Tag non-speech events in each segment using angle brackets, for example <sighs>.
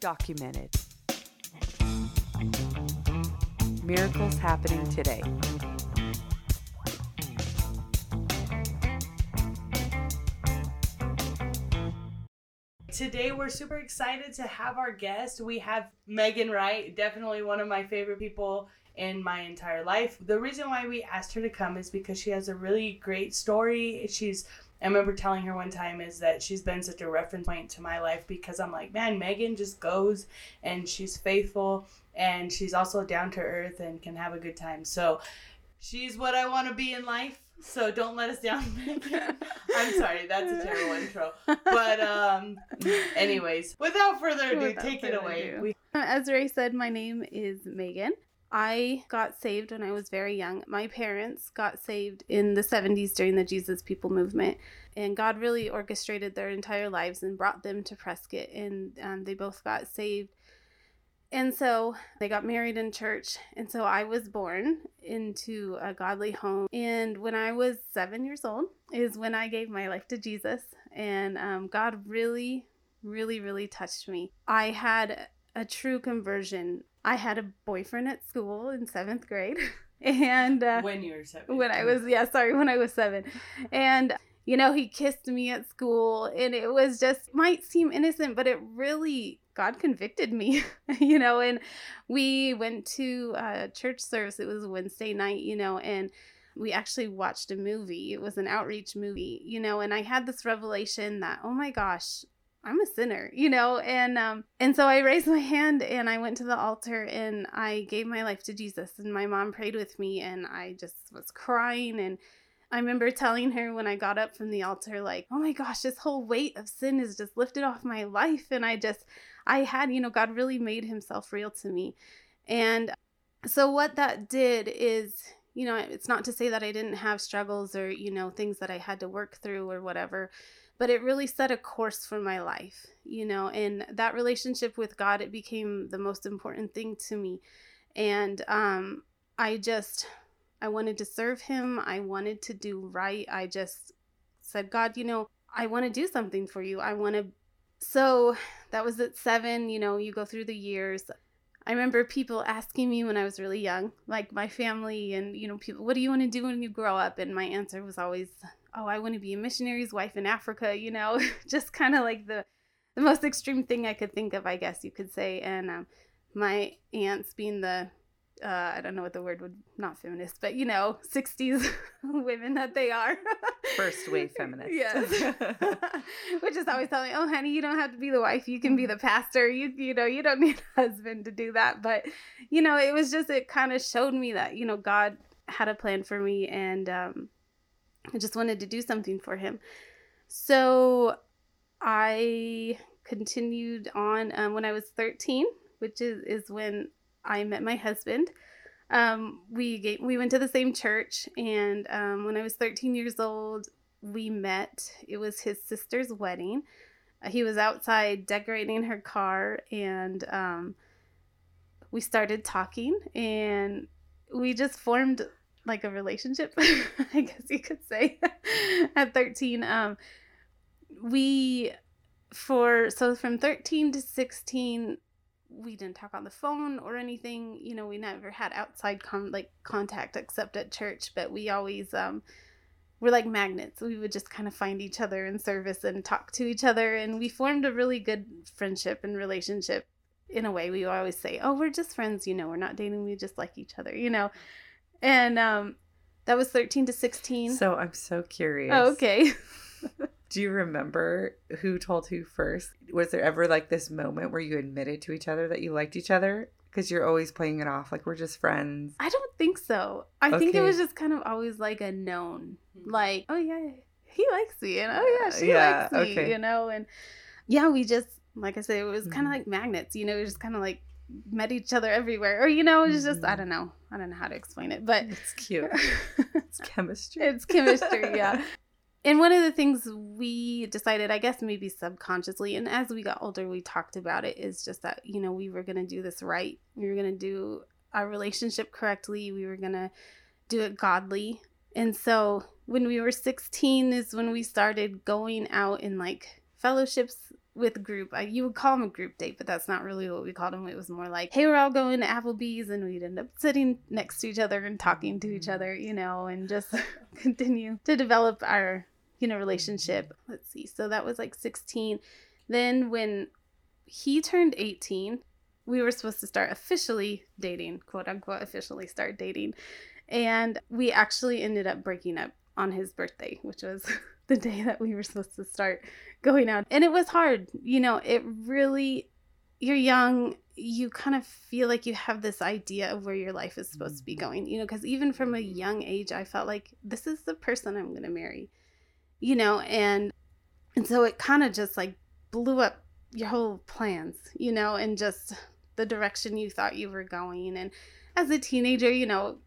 documented. Miracles happening today. Today we're super excited to have our guest. We have Megan Wright, definitely one of my favorite people in my entire life. The reason why we asked her to come is because she has a really great story. She's I remember telling her one time is that she's been such a reference point to my life because I'm like, man, Megan just goes and she's faithful and she's also down to earth and can have a good time. So she's what I want to be in life. So don't let us down, <laughs> Megan. I'm sorry, that's a terrible intro. But um anyways, without further ado, Without take it away. ado. We As Ray said, my name is Megan. I got saved when I was very young. My parents got saved in the 70s during the Jesus People movement, and God really orchestrated their entire lives and brought them to Prescott, and um, they both got saved. And so they got married in church, and so I was born into a godly home. And when I was seven years old, is when I gave my life to Jesus, and um, God really, really, really touched me. I had a true conversion. I had a boyfriend at school in seventh grade, <laughs> and uh, when you're seven. when I was yeah, sorry, when I was seven, and you know he kissed me at school, and it was just might seem innocent, but it really God convicted me, <laughs> you know. And we went to a church service. It was a Wednesday night, you know, and we actually watched a movie. It was an outreach movie, you know, and I had this revelation that oh my gosh, I'm a sinner, you know, and um and so I raised my hand and I went to the altar and I gave my life to Jesus and my mom prayed with me and I just was crying and I remember telling her when I got up from the altar like, "Oh my gosh, this whole weight of sin is just lifted off my life." And I just I had, you know, God really made himself real to me. And so what that did is you know, it's not to say that I didn't have struggles or, you know, things that I had to work through or whatever, but it really set a course for my life, you know, and that relationship with God, it became the most important thing to me. And um, I just, I wanted to serve Him. I wanted to do right. I just said, God, you know, I want to do something for you. I want to. So that was at seven, you know, you go through the years. I remember people asking me when I was really young, like my family and, you know, people, what do you want to do when you grow up? And my answer was always, oh, I want to be a missionary's wife in Africa, you know, <laughs> just kind of like the, the most extreme thing I could think of, I guess you could say. And um, my aunts being the, uh, I don't know what the word would, not feminist, but, you know, 60s <laughs> women that they are. First wave feminist. Yes. <laughs> Which is always telling me, oh, honey, you don't have to be the wife. You can be the pastor. You, you know, you don't need a husband to do that. But, you know, it was just, it kind of showed me that, you know, God had a plan for me and um, I just wanted to do something for him. So I continued on um, when I was 13, which is, is when I met my husband. Um, we ga- we went to the same church, and um, when I was 13 years old, we met. It was his sister's wedding. He was outside decorating her car, and um, we started talking, and we just formed like a relationship, <laughs> I guess you could say, <laughs> at 13. Um, we for so from 13 to 16 we didn't talk on the phone or anything you know we never had outside con- like contact except at church but we always um we're like magnets we would just kind of find each other in service and talk to each other and we formed a really good friendship and relationship in a way we always say oh we're just friends you know we're not dating we just like each other you know and um that was 13 to 16 So I'm so curious. oh okay <laughs> Do you remember who told who first? Was there ever like this moment where you admitted to each other that you liked each other? Because you're always playing it off like we're just friends. I don't think so. I think it was just kind of always like a known, like, oh yeah, he likes me, and oh yeah, she Yeah, likes me, okay. you know, and yeah, we just, like I said, it was kind of like magnets, you know, we just kind of like met each other everywhere, or you know, it was just, I Mhm. don't know, I don't know how to explain it, but It's cute. <laughs> It's chemistry. it's chemistry, yeah. <laughs> And one of the things we decided, I guess maybe subconsciously, and as we got older, we talked about it, is just that, you know, we were going to do this right. We were going to do our relationship correctly. We were going to do it godly. And so when we were 16 is when we started going out in like fellowships with group. I, you would call them a group date, but that's not really what we called them. It was more like, hey, we're all going to Applebee's, and we'd end up sitting next to each other and talking to each Mm-hmm. other, you know, and just <laughs> continue to develop our, you know, relationship. Let's see. So that was like 16. Then when he turned 18, we were supposed to start officially dating, quote unquote, officially start dating. And we actually ended up breaking up on his birthday, which was <laughs> the day that we were supposed to start <laughs> going out. And it was hard. You know, it really, you're young, you kind of feel like you have this idea of where your life is supposed to be mm-hmm. going, you know, because even from a mm-hmm. young age, I felt like this is the person I'm going to marry, you know, and, and so it kind of just like blew up your whole plans, you know, and just the direction you thought you were going. And as a teenager, you know,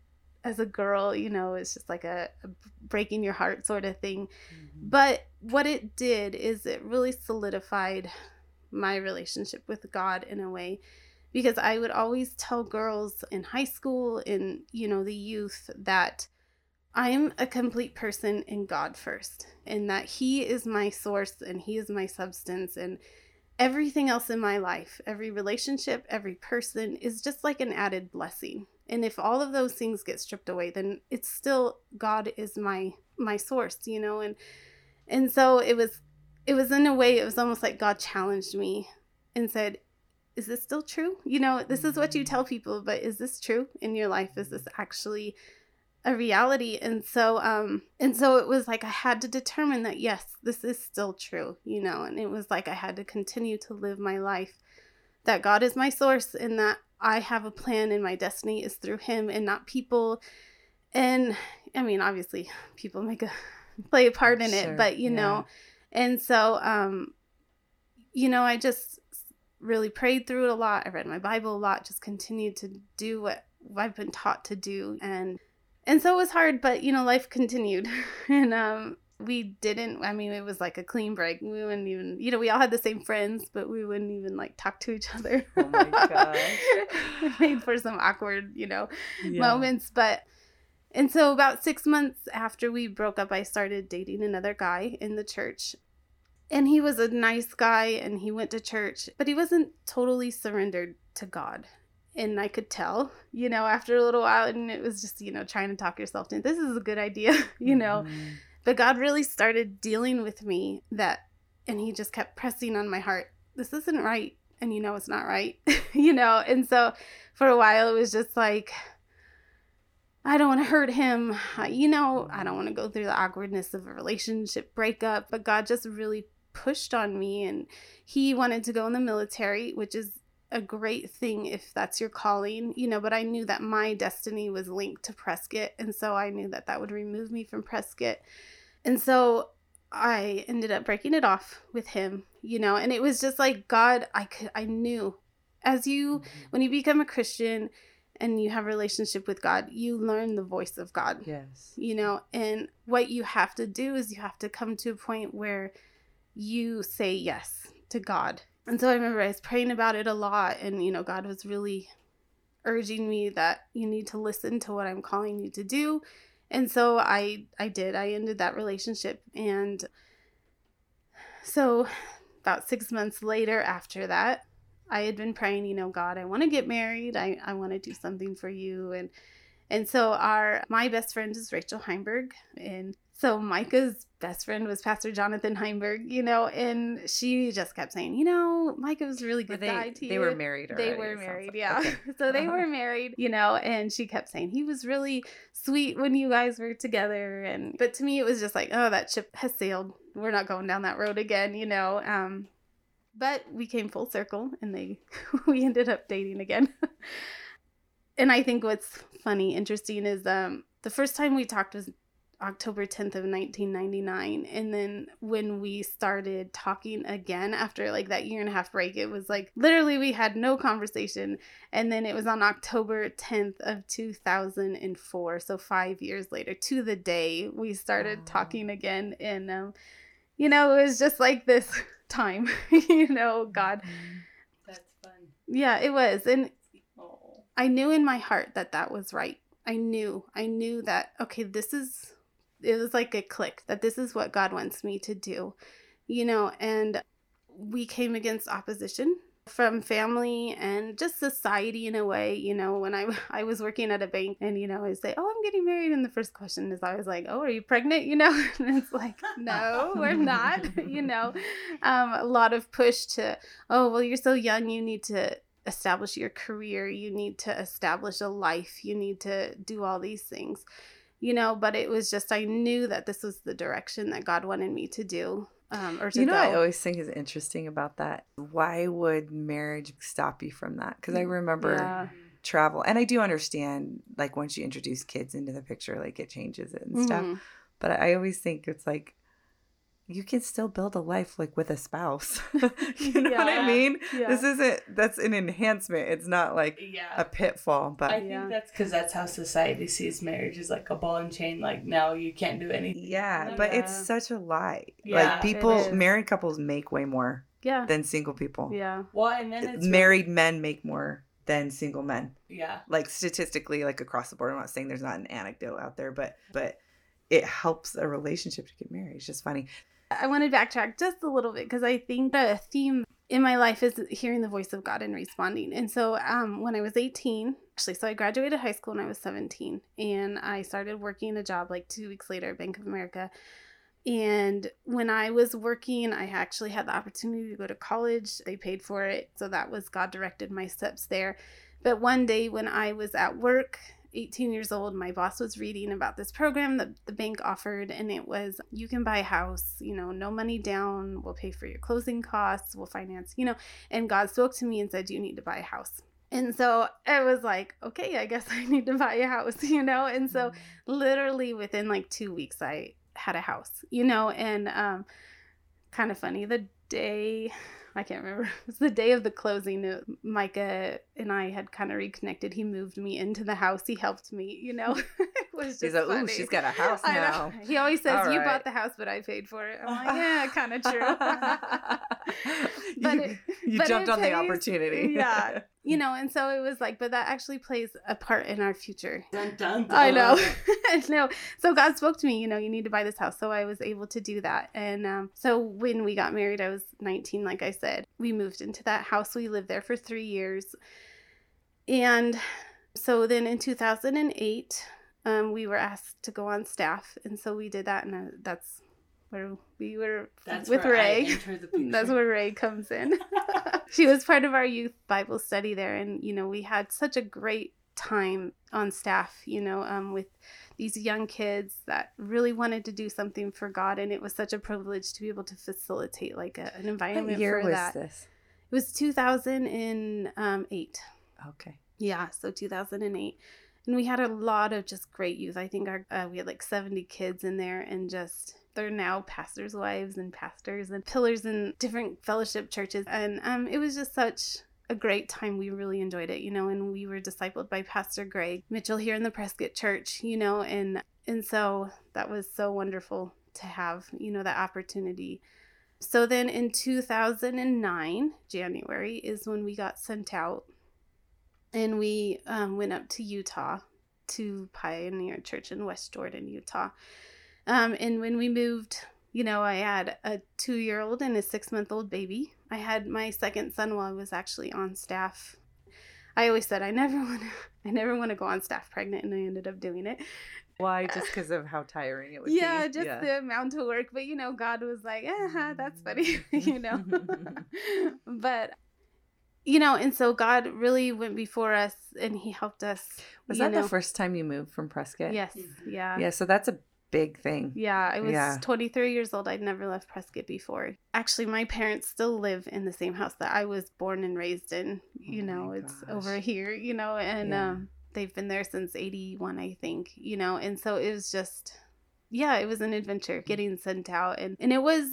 as a girl, you know, it's just like a, a breaking your heart sort of thing. Mm-hmm. But what it did is it really solidified my relationship with God in a way because I would always tell girls in high school in you know the youth that I'm a complete person in God first and that he is my source and he is my substance and everything else in my life every relationship every person is just like an added blessing and if all of those things get stripped away then it's still God is my my source you know? And and so it was it was in a way it was almost like God challenged me and said is this still true? You know this is what you tell people but is this true in your life? Is this actually a reality? And so um and so it was like i had to determine that yes this is still true you know? And it was like i had to continue to live my life that god is my source and that i have a plan and my destiny is through him and not people. And i mean obviously people make a <laughs> play a part in Sure, it but you yeah. know and so um you know i just really prayed through it a lot. I read my bible a lot just continued to do what i've been taught to do. And and so it was hard but you know life continued. <laughs> And um we didn't i mean it was like a clean break we wouldn't even you know we all had the same friends but we wouldn't even like talk to each other <laughs> Oh my gosh. it <laughs> made for some awkward you know Yeah. moments but and so about six months after we broke up i started dating another guy in the church and he was a nice guy and he went to church but he wasn't totally surrendered to god and i could tell you know after a little while and it was just you know trying to talk yourself into this is a good idea <laughs> you know Mhm. But god really started dealing with me that and he just kept pressing on my heart this isn't right and you know it's not right <laughs> you know and so for a while it was just like I don't want to hurt him. You know, I don't want to go through the awkwardness of a relationship breakup, but God just really pushed on me and he wanted to go in the military, which is a great thing if that's your calling, you know, but I knew that my destiny was linked to Prescott, and so I knew that that would remove me from Prescott. And so I ended up breaking it off with him, you know, and it was just like God, I could I knew as you mm-hmm. when you become a Christian and you have a relationship with God, you learn the voice of God. Yes. You know, and what you have to do is you have to come to a point where you say yes to God. And so I remember I was praying about it a lot and you know, God was really urging me that you need to listen to what I'm calling you to do. And so I I did. I ended that relationship and so about 6 months later after that, I had been praying, you know, God, I want to get married. I, I want to do something for you. And and so our my best friend is Rachel Heimberg. And so Micah's best friend was Pastor Jonathan Heimberg, you know, and she just kept saying, you know, Micah was a really Were good they, guy to they you. were married already. They were married, like. yeah. Okay. <laughs> so they were married, you know, and she kept saying he was really sweet when you guys were together. And but to me, it was just like, oh, that ship has sailed. We're not going down that road again, you know. Um, but we came full circle, and they <laughs> we ended up dating again. <laughs> and I think what's funny, interesting is um the first time we talked was October 10th of 1999 and then when we started talking again after like that year and a half break it was like literally we had no conversation and then it was on October 10th of 2004 so 5 years later to the day we started Wow. talking again and um you know it was just like this <laughs> time <laughs> you know god That's fun. yeah it was and Oh. I knew in my heart that that was right. I knew, I knew that, okay, this is, it was like a click that this is what God wants me to do, you know, and we came against opposition from family and just society in a way you know when i <laughs> i was working at a bank and you know i say oh i'm getting married and the first question is i was like oh are you pregnant? You know <laughs> and it's like no we're not <laughs> you know um, a lot of push to oh well you're so young you need to establish your career you need to establish a life you need to do all these things you know but it was just i knew that this was the direction that god wanted me to do um, or to you know, go. I always think is interesting about that. Why would marriage stop you from that? Because I remember Yeah. travel, and I do understand, like once you introduce kids into the picture, like it changes it and stuff. Mhm. But I always think it's like you can still build a life like with a spouse. <laughs> <laughs> you know what I mean? Yeah. This isn't. That's an enhancement. It's not like Yeah. a pitfall. But I think Yeah. that's because that's how society sees marriage is like a ball and chain. Like, no, you can't do anything. yeah, but it's such a lie. Yeah, like people, married couples make way more yeah than single people. yeah Well, and then uh, it's married men make more than single men Yeah. like statistically like across the board i'm not saying there's not an anecdote out there but but it helps a relationship to get married it's just funny I want to backtrack just a little bit because I think a theme in my life is hearing the voice of God and responding. And so um, when I was 18, actually, so I graduated high school when I was 17 and I started working a job like two weeks later at Bank of America. And when I was working, I actually had the opportunity to go to college. They paid for it. So that was God directed my steps there. But one day when I was at work, 18 years old, my boss was reading about this program that the bank offered, and it was you can buy a house, you know, no money down, we'll pay for your closing costs, we'll finance, you know. And God spoke to me and said, You need to buy a house. And so I was like, okay, I guess <laughs> I need to buy a house, you know? And so literally within like two weeks, I had a house, you know? And um, kind of funny, the day, I can't remember, <laughs> it was the day of the closing. uh, Micah and I had kind of reconnected. He moved me into the house, he helped me, you know? <laughs> it was just he's like ooh she's got a <laughs> house now He always says, You bought the house, but I paid for it. I'm like, Yeah, kind of true. But you, it- you but jumped on the opportunity yeah. You know, and so it was like, but that actually plays a part in our future. Dun, dun, dun. I know. <laughs> no. So God spoke to me, you know, you need to buy this house. So I was able to do that. And um, so when we got married, I was 19, like I said. We moved into that house. We lived there for three years. And so then in 2008, um, we were asked to go on staff. And so we did that. And uh, that's where we were That's with where Ray. I enter the. <laughs> That's where Ray comes in. <laughs> she was part of our youth Bible study there, and you know we had such a great time on staff. You know, um, with these young kids that really wanted to do something for God, and it was such a privilege to be able to facilitate like a, an environment for that. what year for was that. this It was 2008. okay Yeah, so 2008. And we had a lot of just great youth. I think our uh, we had like 70 kids in there and just they're now pastors' wives and pastors and pillars in different fellowship churches. And um, it was just such a great time. We really enjoyed it, you know, and we were discipled by Pastor Greg Mitchell here in the Prescott Church, you know, and and so that was so wonderful to have, you know, that opportunity. So then in 2009, January is when we got sent out and we um, went up to Utah to Pioneer Church in West Jordan, Utah. Um, and when we moved, you know, I had a two year old and a six month old baby. I had my second son while I was actually on staff. I always said I never <laughs> want to, I never want to go on staff pregnant, and I ended up doing it. why just because of how tiring it would yeah, be just the amount of work. But you know, God was like, eh, that's funny, <laughs> you know. <laughs> but you know, and so God really went before us, and He helped us. was that know. the first time you moved from prescott Yes. Yeah. yeah so that's a big thing Yeah, I was Yeah. 23 years old. I'd never left Prescott before. Actually, my parents still live in the same house that I was born and raised in. You Oh know, it's gosh. over here, you know, and Yeah. um, they've been there since 81, I think, you know, and so it was just, yeah, it was an adventure getting sent out. And, and it was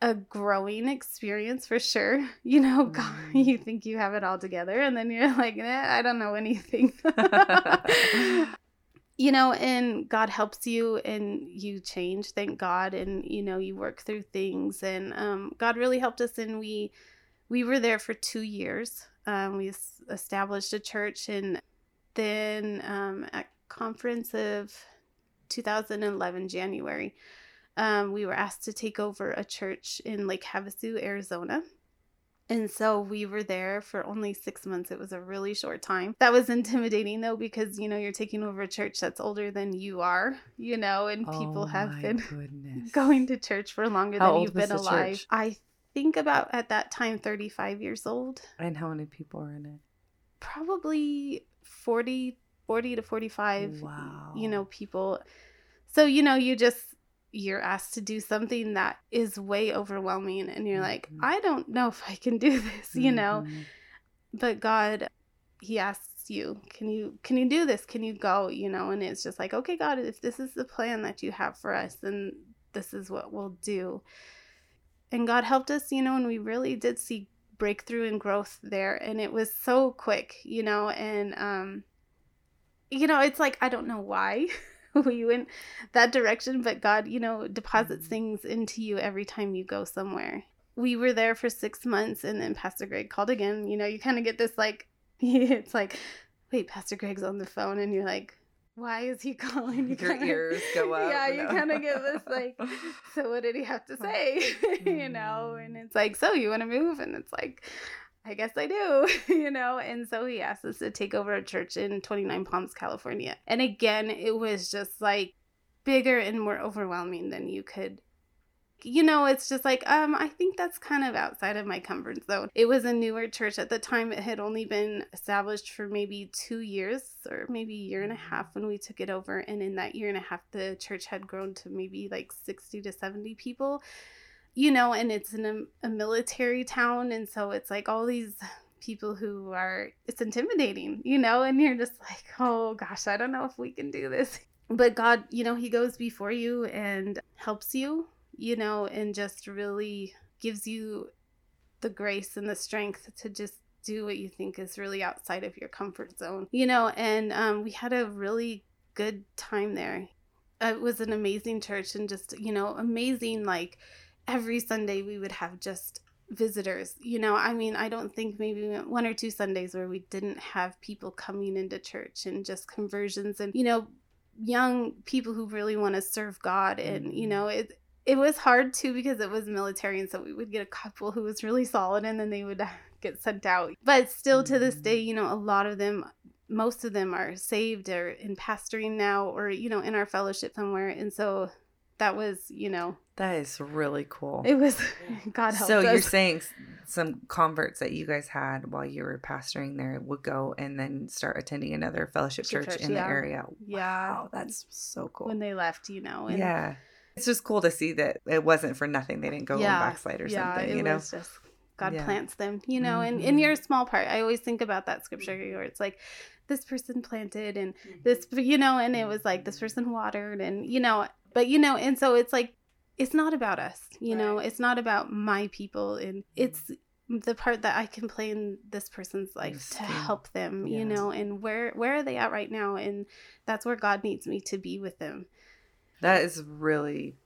a growing experience for sure. <laughs> You know, God, <laughs> Mm. you think you have it all together, and then you're like, eh, I don't know anything. <laughs> you know, and God helps you and you change, thank God, and you know, you work through things and um God really helped us and we we were there for 2 years. Um we es- established a church and then um at conference of 2011 January um, we were asked to take over a church in Lake Havasu, Arizona. And so we were there for only six months. It was a really short time. That was <laughs> intimidating though, because you know, you're taking over a church that's older than you are, you know, and people Oh have been <laughs> goodness. going to church for longer How than you've been alive. church? I think about at that time 35 years old. And how many people are in it? Probably 40 40 to 45 Wow. you know people so you know you just you're asked to do something that is way overwhelming and you're like Mhm. i don't know if i can do <laughs> this you know? Mhm. but god he asks you can you can you do this? Can you go? you know? And it's just like okay god if this is the plan that you have for us then this is what we'll do. And god helped us you know and we really did see breakthrough and growth there and it was so quick you know? And um you know it's like i don't know why <laughs> <laughs> we went that direction but god you know deposits things into you every time you go somewhere. We were there for six months and then pastor greg called again. You know you kind of get this like <laughs> it's like wait pastor greg's on the phone and you're like why is he <laughs> calling? You Your kinda- ears go up. yeah you no. kind of get this like so what did he have to say? You know and mm. it's like so you want to move? And it's like i guess i do <laughs> you know and so he asked us to take over a church in 29 palms california. And again it was just like bigger and more overwhelming than you could you know it's just like um i think that's kind of outside of my comfort zone. It was a newer church. At the time it had only been established for maybe two years or maybe a year and a half when we took it over. And in that year and a half the church had grown to maybe like 60 to 70 people you know and it's in a, military town and so it's like all these people who are it's intimidating you know and you're just like oh gosh i don't know if we can do this. But god you know he goes before you and helps you you know and just really gives you the grace and the strength to just do what you think is really outside of your comfort zone you know and um, we had a really good time there. It was an amazing church and just you know amazing like every sunday we would have just visitors. You know i mean i don't think maybe one or two sundays where we didn't have people coming into church and just conversions and you know young people who really want to serve god and you Mhm. know it it was hard too because it was military and so we would get a couple who was really solid and then they would <laughs> get sent out. But still to this day you know a lot of them most of them are saved or in pastoring now or you know in our fellowship somewhere. And so that was you know That is really cool. it was <laughs> god help so us you're saying some converts that you guys had while you were pastoring there would go and then start attending another fellowship Church, church, in yeah. the area. Yeah. Wow, that's so cool. when they left you know and yeah. It's just cool to see that it wasn't for nothing. They didn't go Yeah, and backslide or yeah something, it you know? was just god Yeah. plants them you know and in mm-hmm. your small part i always think about that scripture mm-hmm. where it's like this person planted and Mm-hmm. this you know and it mm-hmm. was like this person watered and you know but you know and so it's like it's not about us you know it's not about my people and it's the part that i can play in this person's life to help them you know and where where are they at right now and that's where god needs me to be with them That is really,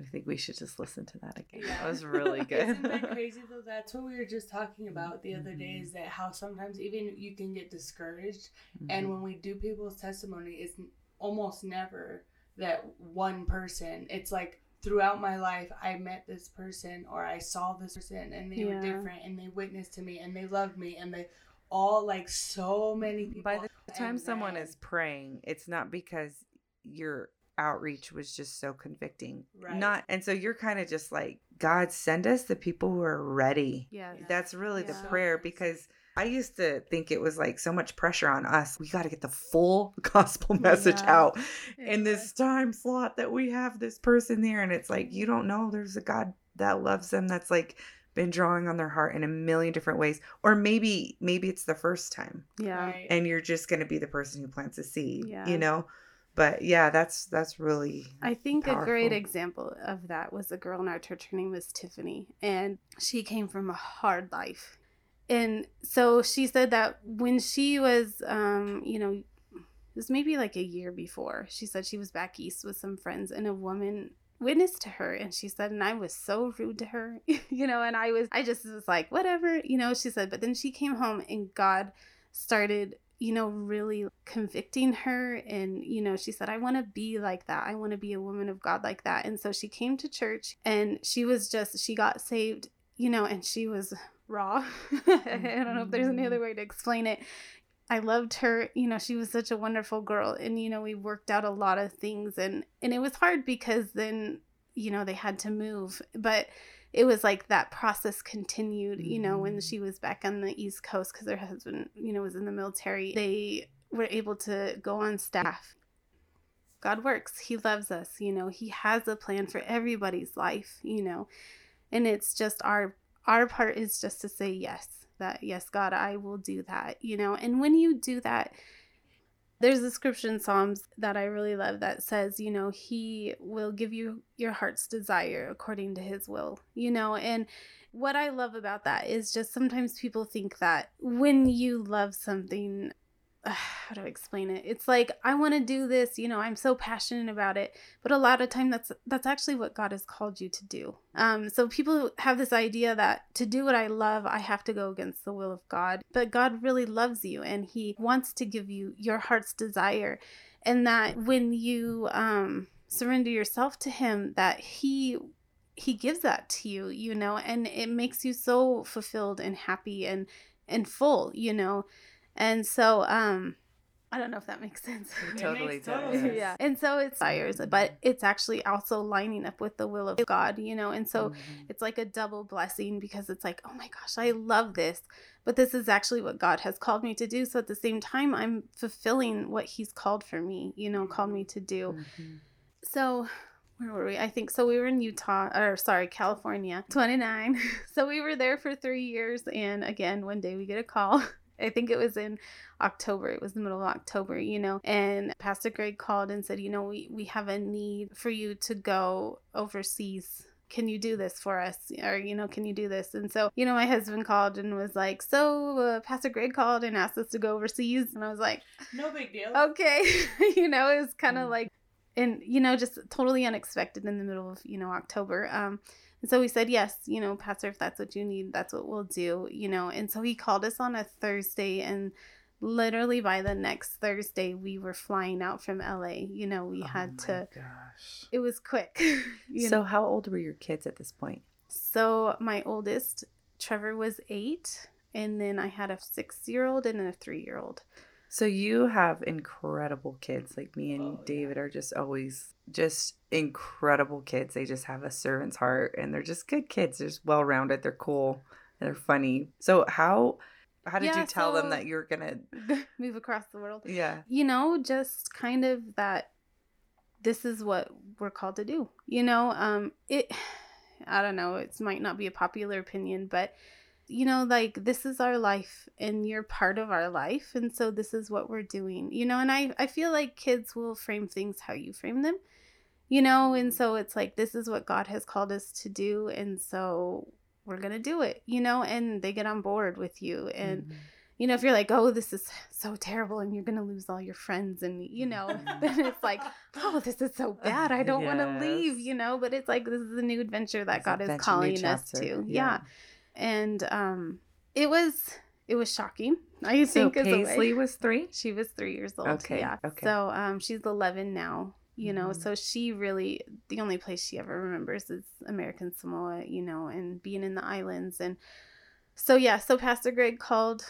I think we should just listen to that again. Yeah. That was really good. <laughs> Isn't that crazy though? That's what we were just talking about the other day. Mhm. Is that how sometimes even you can get discouraged, Mm-hmm. and when we do people's testimony, it's almost never that one person. It's like throughout my life, I met this person or I saw this person, and they Yeah. were different, and they witnessed to me, and they loved me, and they all like so many people. By the time And someone then- is praying, it's not because your outreach was just so convicting. Right. Not and so you're kind of just like, God send us the people who are ready. yeah That's really Yeah. the prayer because I used to think it was like so much pressure on us. We got to get the full <laughs> gospel message Yeah. out in this time slot that we have this person there. And it's like, you don't know there's a God that loves them that's like been drawing on their heart in a million different ways. Or maybe, maybe it's the first time yeah Right. and you're just going to be the person who plants a seed, Yeah. you know? But yeah, that's, that's really, I think a great example of that was a girl in our church. Her name was Tiffany, and she came from a hard life. And so she said that when she was, um, you know, it was maybe like a year before, she said she was back east with some friends, and a woman witnessed to her and she said and i was so rude to her <laughs> you know and i was i just was like whatever you know she said. But then she came home and god started you know really convicting her and you know she said i want to be like that. I want to be a woman of god like that. And so she came to church and she was just she got saved you know and she was raw. <laughs> I don't know if there's any mm-hmm. other way to explain it. I loved her. You know, she was such a wonderful girl, and you know, we worked out a lot of things, and and it was hard because then you know they had to move, but it was like that process continued. You know, when mm-hmm. she was back on the East Coast because her husband, you know, was in the military, they were able to go on staff. God works. He loves us. You know, He has a plan for everybody's life. You know, and it's just our our part is just to say yes that yes god i will do that you know? And when you do that there's a scripture in psalms that i really love that says you know he will give you your heart's desire according to his will you know? And what i love about that is just sometimes people think that when you love something <sighs> how do I explain it? It's like I want to do this, you know, I'm so passionate about it, but a lot of time that's that's actually what God has called you to do. Um so people have this idea that to do what I love, I have to go against the will of God, but God really loves you and he wants to give you your heart's desire and that when you um surrender yourself to him that he he gives that to you, you know, and it makes you so fulfilled and happy and and full, you know. And so, um, I don't know if that makes sense. It totally makes total does. yeah. And so it's fires, but it's actually also lining up with the will of God, you know. And so Mhm. it's like a double blessing because it's like, oh my gosh, I love this, but this is actually what God has called me to do. So at the same time, I'm fulfilling what He's called for me, you know, called me to do. Mhm. So where were we? I think so. We were in Utah, or sorry, California, 29. <laughs> so we were there for three years. And again, one day we get a call. <laughs> I think it was in October. It was the middle of October, you know. And Pastor Greg called and said, you know, we, we have a need for you to go overseas. Can you do this for us? Or, you know, can you do this? And so, you know, my husband called and was like, so uh, Pastor Greg called and asked us to go overseas. And I was like, No big deal. okay <laughs> you know it was kind of Mm. like and you know just totally unexpected in the middle of you know october um and so we said yes you know pastor if that's what you need that's what we'll do you know and so he called us on a thursday and literally by the next thursday we were flying out from la you know we Oh had my to Gosh. it was quick <laughs> you So, know how old were your kids at this point? so my oldest trevor was eight and then i had a six year old and a three year old So you have incredible kids. Like me and Oh, yeah. David are just always just incredible kids. They just have a servant's heart and they're just good kids. They're just well rounded. They're cool. They're funny. So how how did Yeah, you tell them that you're gonna <laughs> move across the world Yeah. you know just kind of that this is what we're called to do you know um it <sighs> i don't know it might not be a popular opinion but you know like this is our life and you're part of our life and so this is what we're doing you know and i i feel like kids will frame things how you frame them you know and so it's like this is what god has called us to do and so we're gonna do it you know and they get on board with you and Mhm. you know, if you're like, oh, this is so terrible and you're going to lose all your friends, and, you know, <laughs> then it's like, <laughs> oh, this is so bad. I <laughs> don't want to leave, you know, but it's like, this is a new adventure that It's God is calling us to. Yeah. And um, it was, it was shocking. I So think. Paisley was three? She was three years old. Okay, Yeah. okay. So um, she's 11 now, you know, Mhm. so she really, the only place she ever remembers is American Samoa, you know, and being in the islands. And so, yeah, so Pastor Greg called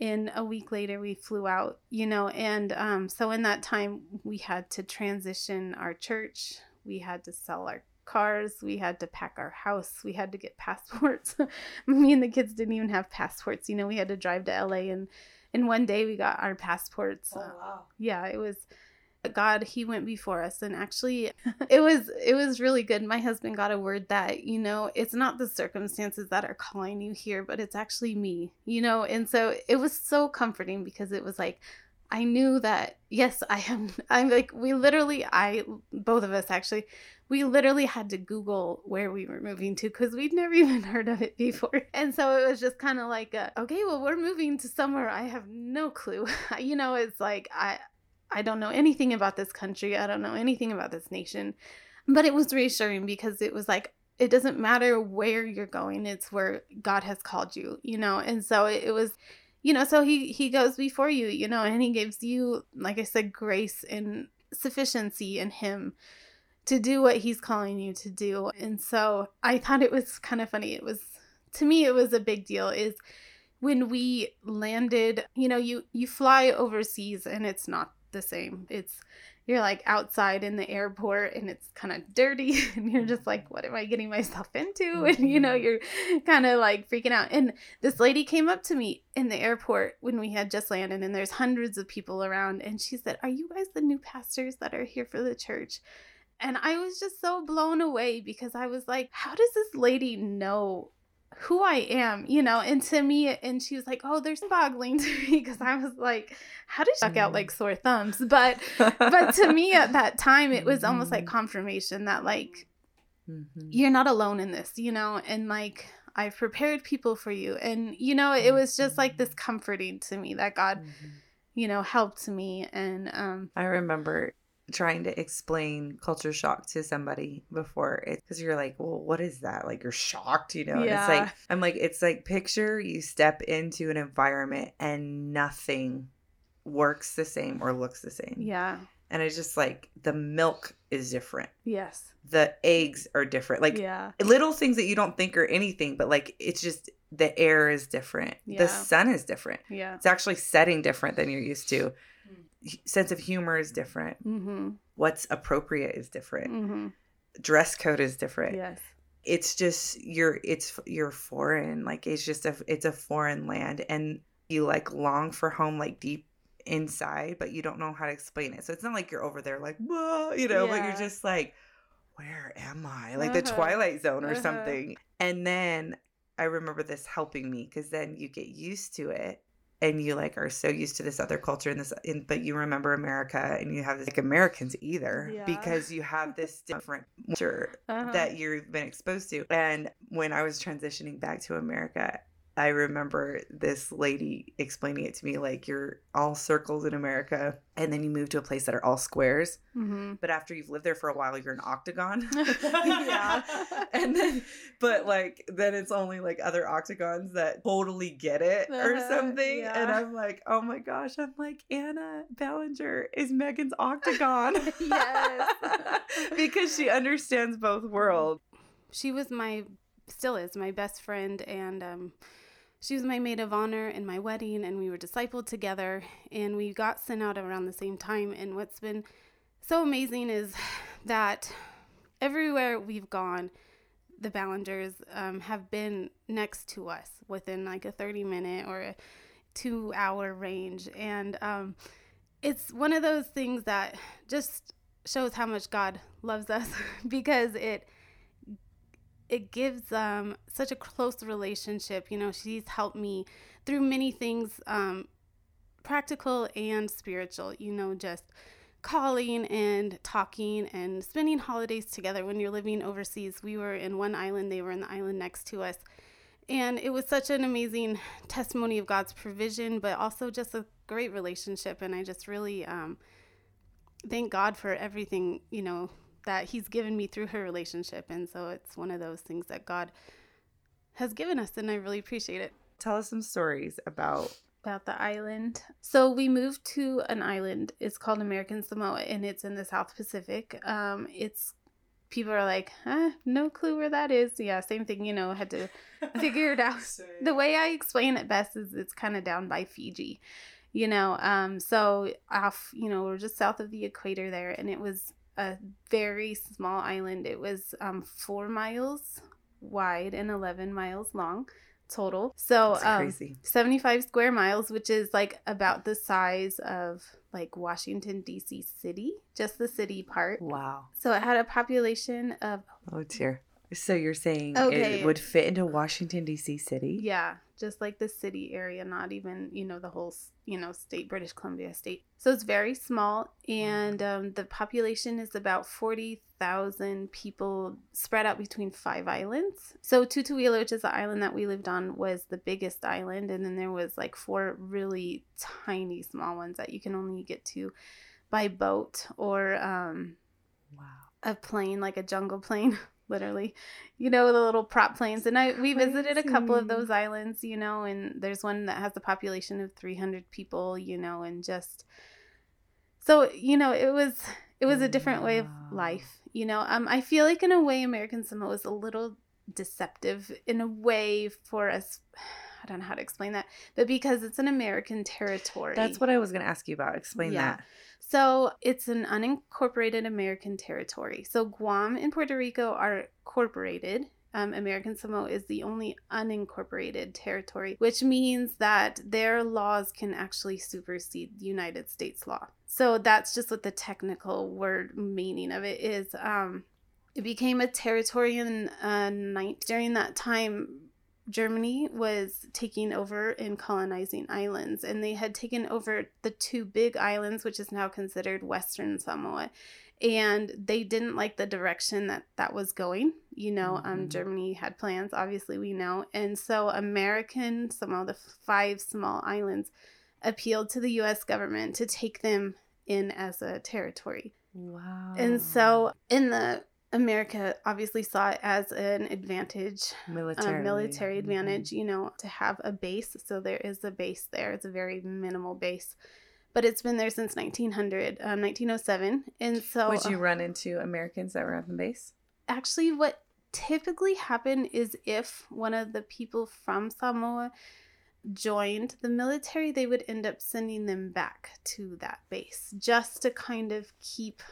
in a week later we flew out you know and um so in that time we had to transition our church we had to sell our cars we had to pack our house we had to get <laughs> passports. Me and the kids didn't even have passports you know we had to drive to la and in one day we got our passports. Oh wow. Um, yeah it was god he went before us and actually <laughs> it was it was really good. My husband got a word that you know it's not the circumstances that are calling you here but it's actually me you know? And so it was so comforting because it was like i knew that yes i am <laughs> i'm like we literally i both of us actually we literally had to google where we were moving to because we'd never <laughs> even heard of it before and so it was just kind of like a, okay well we're moving to somewhere i have no clue <laughs> you know it's like i I don't know anything about this country. I don't know anything about this nation. But it was reassuring because it was like, it doesn't matter where you're going, it's where God has called you, you know? And so it, it was, you know, so he, he goes before you, you know, and he gives you, like I said, grace and sufficiency in him to do what he's calling you to do. And so I thought it was kind of funny. It was to me it was a big deal is when we landed, you know, you you fly overseas and it's not the same. It's you're like outside in the airport and it's kind of dirty <laughs> and you're just like what am i getting myself into? <laughs> And you know Mhm. you're kind of like freaking out. And this lady came up to me in the airport when we had just landed and there's hundreds of people around and she said are you guys the new pastors that are here for the church? And i was just so blown away because i was like how does this lady know who I am, you know, and to me, and she was like, "Oh, there's boggling to me," because I was like, "How did she suck out Mm. like sore thumbs?" But but to me at that time it was almost like Mhm. confirmation that like Mhm. you're not alone in this you know and like i've prepared people for you and you know it was just like this comforting to me that god Mhm. you know helped me and um I remember trying to explain culture shock to somebody before it because you're like, well, what is that? Like you're shocked, you know? And it's like I'm like, it's like picture you step into an environment and nothing works the same or looks the same. yeah And it's just like the milk is different. yes The eggs are different. Like yeah little things that you don't think are anything, but like it's just the air is different. Yeah. The sun is different. yeah It's actually setting different than you're used to. Sense of humor is different. mm-hmm What's appropriate is different. mm-hmm Dress code is different. yes It's just you're it's you're foreign. Like it's just a it's a foreign land and you like long for home like deep inside, but you don't know how to explain it. So it's not like you're over there like, whoa, you know, but you're just like, where am I? Like the Uh-huh. Twilight Zone or Uh-huh. something. And then I remember this helping me because then you get used to it and you like are so used to this other culture and this in, but you remember America and you have this like Americans either Yeah. because you have this different culture uh-huh. that you've been exposed to. And when I was transitioning back to America, I remember this lady explaining it to me like you're all circles in America and then you move to a place that are all squares. mm-hmm. But after you've lived there for a while, you're an octagon. <laughs> Yeah. <laughs> and then, but like, then it's only like other octagons that totally get it or Uh-huh, something. And. I'm like, oh my gosh, I'm like, Anna Ballinger is Megan's <laughs> octagon. Yes. because she understands both worlds. she was my still is my best friend and um she was my maid of honor in my wedding and we were discipled together and we got sent out around the same time. And what's been so amazing is that everywhere we've gone the Ballingers um, have been next to us within like a 30 minute or a two hour range. And um, it's one of those things that just shows how much god loves us <laughs> because it it gives um such a close relationship. You know she's helped me through many things um practical and spiritual you know just calling and talking and spending holidays together. When you're living overseas we were in one island they were in the island next to us. And it was such an amazing testimony of god's provision but also just a great relationship. And i just really um thank god for everything you know that he's given me through her relationship. And so it's one of those things that god has given us and i really appreciate it. Tell us some stories about about the island. So we moved to an island. It's called american samoa and it's in the south pacific. Um it's people are like huh, no clue where that is. Yeah same thing you know had to <laughs> figure it out. The way I explain it best is it's kind of down by Fiji, you know. Um, so off, you know, we're just south of the equator there, and it was a very small island. It was um, four miles wide and eleven miles long total. So um, crazy. 75 square miles, which is like about the size of like Washington D.C. city, just the city part. Wow. So it had a population of Oh dear. So you're saying Okay. it would fit into Washington D.C. city? Yeah, just like the city area, not even, you know, the whole, you know, state, British Columbia state. So it's very small, and um, the population is about 40,000 people spread out between five islands. So Tutuila, which is the island that we lived on, was the biggest island, and then there was like four really tiny small ones that you can only get to by boat or um, Wow. a plane, like a jungle plane, <laughs> literally. You know, the little prop planes. And I we visited a couple of those islands, you know, and there's one that has a population of 300 people, you know, and just so, you know, it was it was a different way of life, you know. Um I feel like in a way American Samoa is a little deceptive in a way for us. I don't know how to explain that, but because it's an American territory. That's what I was going to ask you about. Explain Yeah. that. So it's an unincorporated American territory. So Guam and Puerto Rico are incorporated. Um, American Samoa is the only unincorporated territory, which means that their laws can actually supersede United States law. So that's just what the technical word meaning of it is. Um, it became a territory in uh, night during that time. Germany was taking over and colonizing islands, and they had taken over the two big islands, which is now considered Western Samoa. And they didn't like the direction that that was going. You know, um, Mhm. Germany had plans, obviously, we know. And so, American Samoa, the five small islands, appealed to the US government to take them in as a territory. Wow. And so, in the America obviously saw it as an advantage military a military Mhm. advantage, you know, to have a base. So there is a base there. It's a very minimal base, but it's been there since 1900, um, 1907. And so, Would you run into Americans that were on the base? actually, what typically happened is if one of the people from Samoa joined the military, they would end up sending them back to that base just to kind of keep.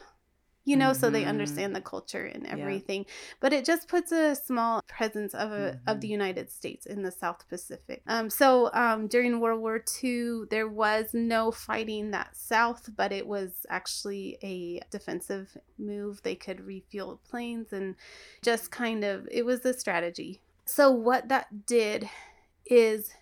You know, so they Mhm. understand the culture and Yeah. everything, but it just puts a small presence of a, of the Mhm. United States in the South Pacific. Um, so um, during World War II, there was no fighting that south, but it was actually a defensive move. They could refuel planes and just kind of it was a strategy. So what that did is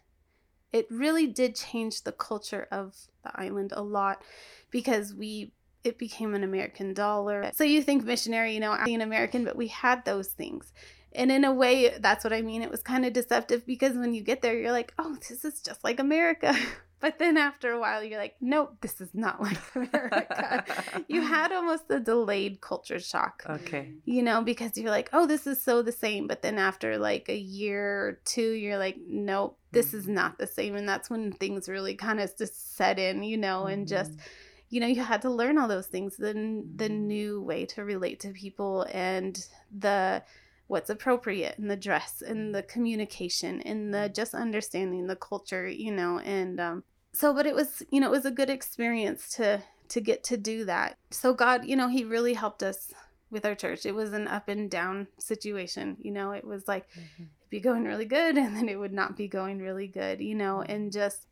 it really did change the culture of the island a lot because we it became an American dollar. So you think missionary, you know, being American, but we had those things. And in a way, that's what I mean. It was kind of deceptive because when you get there, you're like, oh, this is just like America. <laughs> But then after a while, you're like, nope, this is not like <laughs> America. you <laughs> had almost a delayed culture shock Okay. you know, because you're like, oh, this is so the same. But then after like a year or two, you're like, nope, this is Mhm. not the same. And that's when things really kind of just set in, you know, and just, Mhm. You know, you had to learn all those things, the, the Mhm. new way to relate to people and the, what's appropriate and the dress and the communication and the just understanding the culture, you know, and, um, so, but it was, you know, it was a good experience to, to get to do that. So God, you know, he really helped us with our church. It was an up and down situation. You know, it was like Mhm. it'd be going really good <laughs> and then it would not be going really good, you know, and just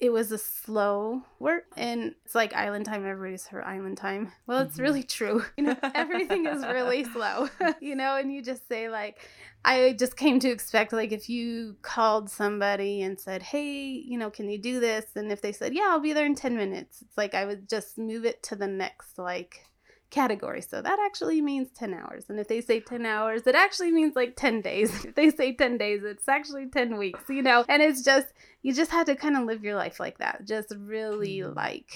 it was a slow work and it's like island time everybody's her island time. Well it's Mhm. really true. <laughs> You know everything is really <laughs> slow <laughs> you know and you just say like i just came to expect like if you called somebody and said hey you know can you do this? And if they said yeah i'll be there in 10 minutes it's like i would just move it to the next like category. So that actually means 10 hours. And if they say 10 hours, it actually means like 10 days. <laughs> If they say 10 days, it's actually 10 weeks, you know? And it's just, you just had to kind of live your life like that. Just really Mhm. like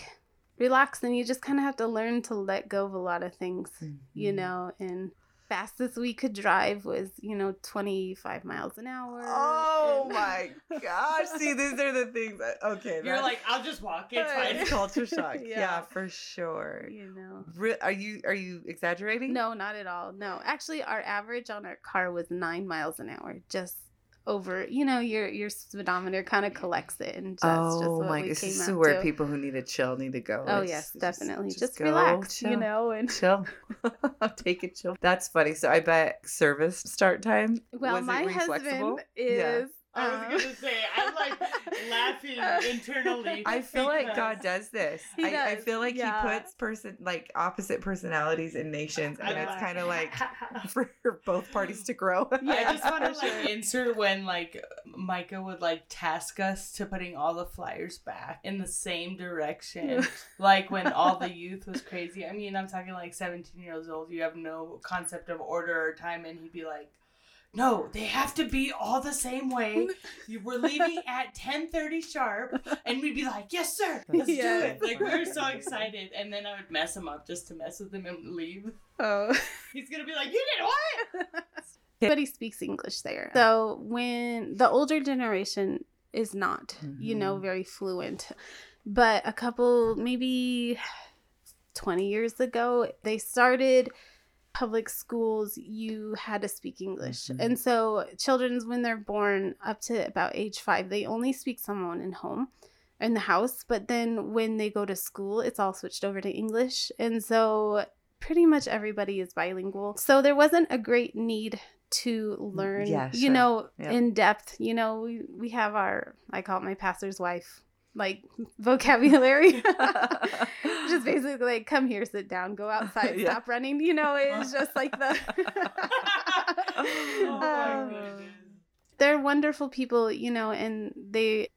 relax. And you just kind of have to learn to let go of a lot of things, you Mhm. know? And fastest we could drive was, you know, 25 miles an hour. Oh and- my gosh! See, <laughs> these are the things. That, okay, You're that's- like, I'll just walk. It's fine. It's culture shock. <laughs> yeah. Yeah. for sure. you know. Re- are you are you exaggerating? No, not at all. No, actually, our average on our car was nine miles an hour, just over. You know, your your speedometer kind of collects it, and that's just Oh what my! we This came is where to. people who need to chill need to go. oh It's yes, just- definitely. Just, go, relax, you know. And chill. <laughs> <laughs> Take a chill. That's funny. So I bet service start time. well, my were you flexible? husband Yeah. Is. I um, was gonna say, I'm like <laughs> laughing internally. <laughs> I feel like God does this. He I, I feel like yeah. He puts person like opposite personalities in nations, and I'm it's kind of like <laughs> for both parties to grow. Yeah, I just want to for like insert when like Micah would like task us to putting all the flyers back in the same direction, like when all the youth was crazy. I mean, I'm talking like 17 years old. You have no concept of order or time, and he'd be like. No, they have to be all the same way. <laughs> You were leaving at 10:30 sharp, and we'd be like, "Yes, sir, let's do it!" Like we were so excited, and then I would mess him up just to mess with him and leave. oh. He's gonna be like, "You did what?" <laughs> Everybody speaks English there. So when the older generation is not, you know, Mhm. very fluent, but a couple, maybe 20 years ago, they started public schools, you had to speak English. Mhm. And so, children's, when they're born up to about age five, they only speak Samoan in home, in the house. But then when they go to school, it's all switched over to English. And so, pretty much everybody is bilingual. So, there wasn't a great need to learn, Yeah, you know, Yep. in depth. You know, we, we have our, I call it my pastor's wife, like vocabulary. <laughs> just basically like come here sit down go outside <laughs> Yeah. stop running you know it's just like the <laughs> oh my Um, they're wonderful people you know and they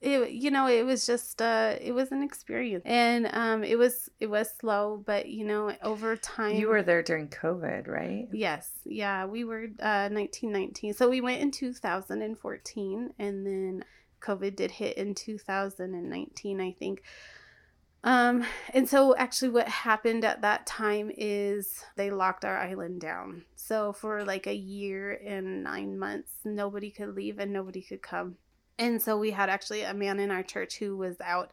it, you know it was just uh it was an experience and um it was it was slow but you know over time you were there during COVID, right? yes yeah we were uh 1919 so we went in 2014 and then covid did hit in 2019 i think. Um and so actually what happened at that time is they locked our island down. So for like a year and nine months nobody could leave and nobody could come. And so we had actually a man in our church who was out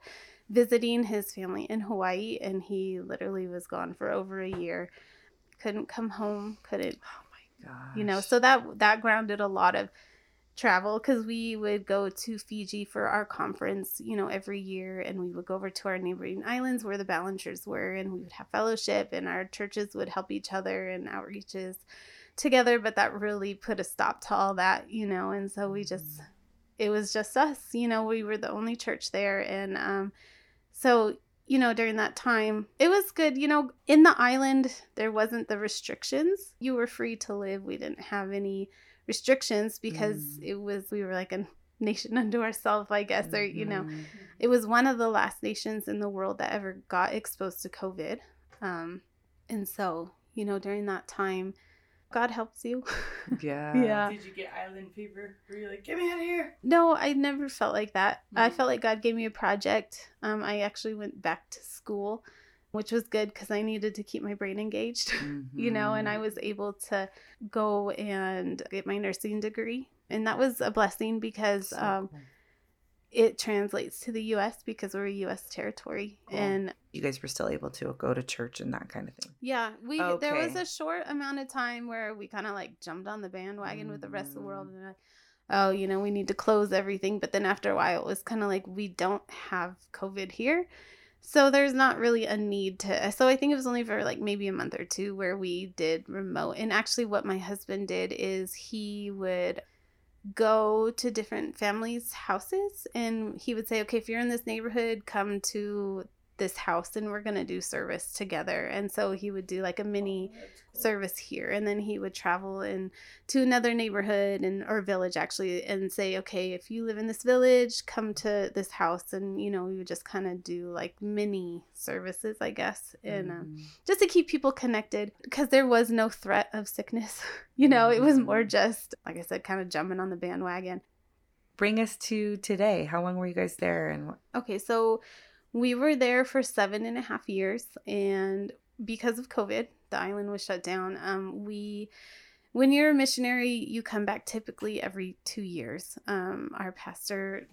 visiting his family in hawaii and he literally was gone for over a year. Couldn't come home couldn't Oh my god. you know so that that grounded a lot of travel because we would go to fiji for our conference you know every year and we would go over to our neighboring islands where the balancers were and we would have fellowship and our churches would help each other and outreaches together but that really put a stop to all that you know and so we just it was just us you know we were the only church there and um so you know during that time it was good you know in the island there wasn't the restrictions. You were free to live. We didn't have any restrictions because Mm. it was we were like a nation <laughs> unto ourselves i guess or you know Mhm. it was one of the last nations in the world that ever got exposed to covid um and so you know during that time god helps you <laughs> Yeah. Yeah. Did you get island fever? Were you like, get me out of here? No, I never felt like that. I Mhm. felt like God gave me a project. Um, I actually went back to school, which was good because I needed to keep my brain engaged, <laughs> you know, and I Mhm. was able to go and get my nursing degree. And that was a blessing because So um, cool. it translates to the U.S. because we're a U.S. territory. Cool. And you guys were still able to go to church and that kind of thing. yeah, we there was a short amount of time where we kind of like jumped on the bandwagon with the rest of the world Mm. and like, oh, you know, we need to close everything. But then after a while, it was kind of like we don't have COVID here, so there's not really a need to. Uh, so I think it was only for like maybe a month or two where we did remote. And actually, what my husband did is he would go to different families' houses and he would say, okay, if you're in this neighborhood, come to this house and we're going to do service together. And so he would do like a mini Oh, cool. service here and then he would travel in to another neighborhood and or village actually and say okay if you live in this village come to this house and you know we would just kind of do like mini services i guess and um, Mhm. just to keep people connected because there was no threat of sickness <laughs> you know it was more Mhm. just like i said kind of jumping on the bandwagon Bring us to today. How long were you guys there? And what? Okay, so we were there for seven and a half years, and because of COVID, the island was shut down. Um, we, when you're a missionary, you come back typically every two years. Um, our pastor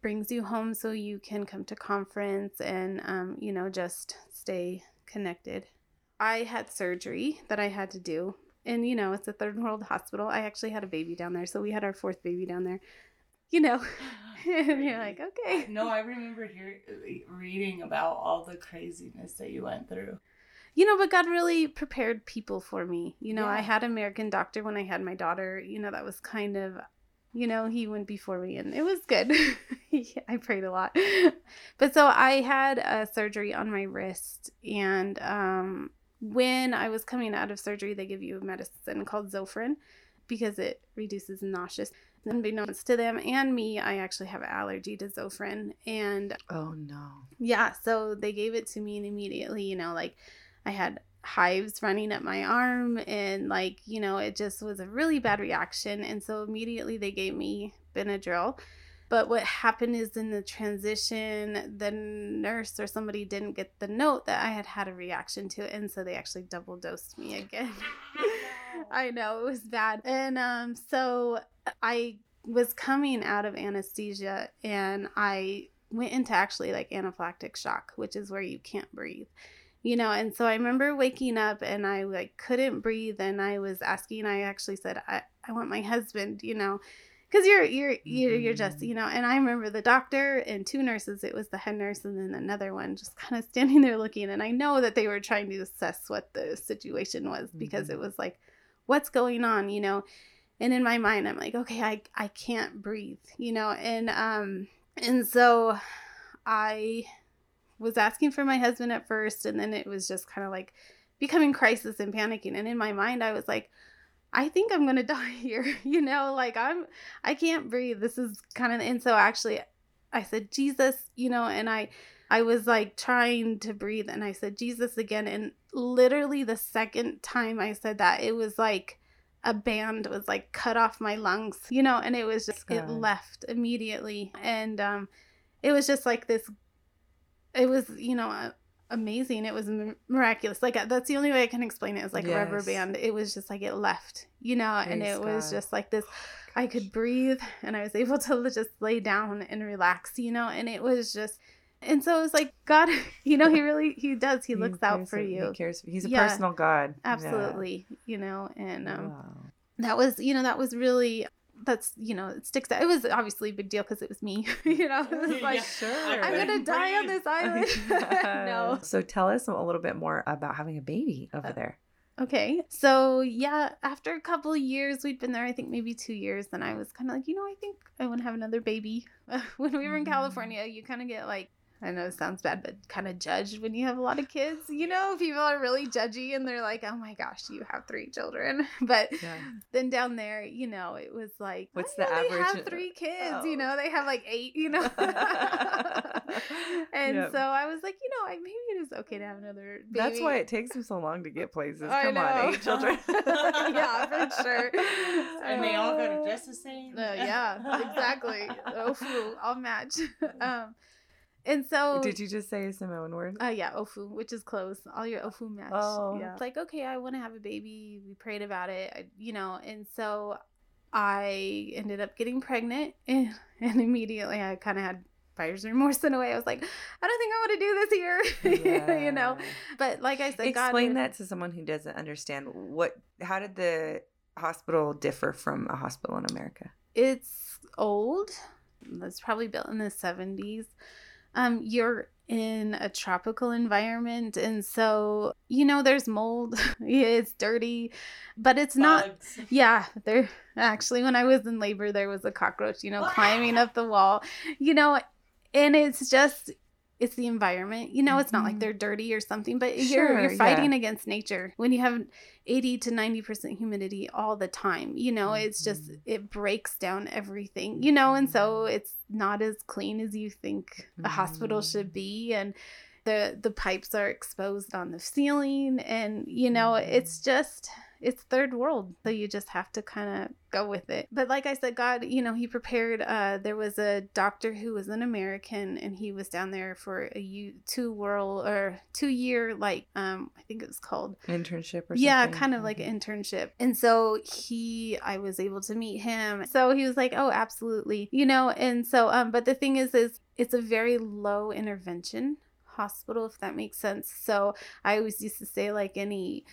brings you home so you can come to conference and um, you know just stay connected. I had surgery that I had to do, and you know it's a third world hospital. I actually had a baby down there, so we had our fourth baby down there. You know, <laughs> <laughs> and you're like, okay. No, I remember hearing, reading about all the craziness that you went through. you know but god really prepared people for me. You know i had american doctor when i had my daughter. You know that was kind of you know he went before me and it was good. <laughs> I prayed a lot. But so i had a surgery on my wrist and um when i was coming out of surgery they give you a medicine called zofran because it reduces nauseous unbeknownst to them and me i actually have an allergy to zofran and Oh no. yeah, so they gave it to me and immediately, you know, like I had hives running up my arm and like, you know, it just was a really bad reaction and so immediately they gave me Benadryl. But what happened is in the transition, the nurse or somebody didn't get the note that I had had a reaction to it and so they actually double dosed me again. <laughs> I know it was bad. And um so I was coming out of anesthesia and I went into actually like anaphylactic shock, which is where you can't breathe. you know and so i remember waking up and i like couldn't breathe and i was asking i actually said i, I want my husband you know because you're you're you're, you're just Mhm. you know and i remember the doctor and two nurses it was the head nurse and then another one just kind of standing there looking and i know that they were trying to assess what the situation was because Mhm. it was like what's going on you know and in my mind i'm like okay i i can't breathe you know? And um and so i was asking for my husband at first and then it was just kind of like becoming crisis and panicking. And in my mind i was like i think i'm gonna <laughs> die here you know? Like i'm i can't breathe. This is kind of and so actually i said jesus you know? And i i was like trying to breathe and i said jesus again. And literally the second time i said that it was like a band was like cut off my lungs you know and it was just it left immediately. And um it was just like this it was you know amazing. It was miraculous. Like uh, that's the only way i can explain it. is like a rubber band. It was just like it left you know and Praise it was just like this i could breathe and i was able to just lay down and relax you know and it was just and so it was like god <laughs> you know he really he does he looks out for you He cares. He's a Yeah. personal God. Yeah. absolutely you know and um Wow. that was you know that was really that's you know it sticks out it was obviously a big deal because it was me <laughs> you know it was like Yeah. Sure. i'm gonna die on this <laughs> island no So tell us a little bit more about having a baby over Uh, there. Okay. So, yeah, after a couple of years, we'd been there, I think maybe two years, then I was kind of like, you know, I think I want to have another baby. when we were in Mhm. California, you kind of get like, I know it sounds bad, but kind of judged when you have a lot of kids. You know, people are really judgy and they're like, oh my gosh, you have three children. <laughs> But Yeah. then down there, you know, it was like, What's "Oh, the average? They have three kids, Oh. you know, they have like eight, you <laughs> know. <laughs> and Yep. so I was like, you know, I, maybe it is okay to have another baby. That's why it takes him so long to get places. I Come know. on, eight children. Yeah, for sure. and they all go to dress the same. Uh, yeah, exactly. Ofu, I'll match. um, and so Did you just say a Samoan word? Uh, yeah, Ofu, which is close. All your Ofu match. Oh. Yeah. It's like, okay, I want to have a baby. We prayed about it, I, you know, and so I ended up getting pregnant, and, <laughs> and immediately I kind of had buyer's remorse in a way. I was like, I don't think I want to do this here, <laughs> you know. But like I said, Explain was- that to someone who doesn't understand what. How did the hospital differ from a hospital in America? it's old. It's probably built in the 70s. Um, you're in a tropical environment, and so you know there's mold. <laughs> Yeah, it's dirty, but it's not. <laughs> Yeah, there actually when I was in labor, there was a cockroach, you know, <laughs> climbing up the wall, you know, and it's just it's the environment. You know, it's not like Mhm. they're dirty or something, but you're you're yeah. fighting against nature when you have 80 to 90% humidity all the time. You know, it's just Mhm. it breaks down everything. You know, and so it's not as clean as you think a hospital should be and the the pipes are exposed on the ceiling and you know it's just it's third world so you just have to kind of go with it. But like i said god you know he prepared uh there was a doctor who was an american and he was down there for a u- two world or two year like um i think it was called Internship or yeah kind of like an internship. And so he i was able to meet him. So he was like oh absolutely you know? And so um but the thing is is it's a very low intervention hospital if that makes sense. So i always used to say like any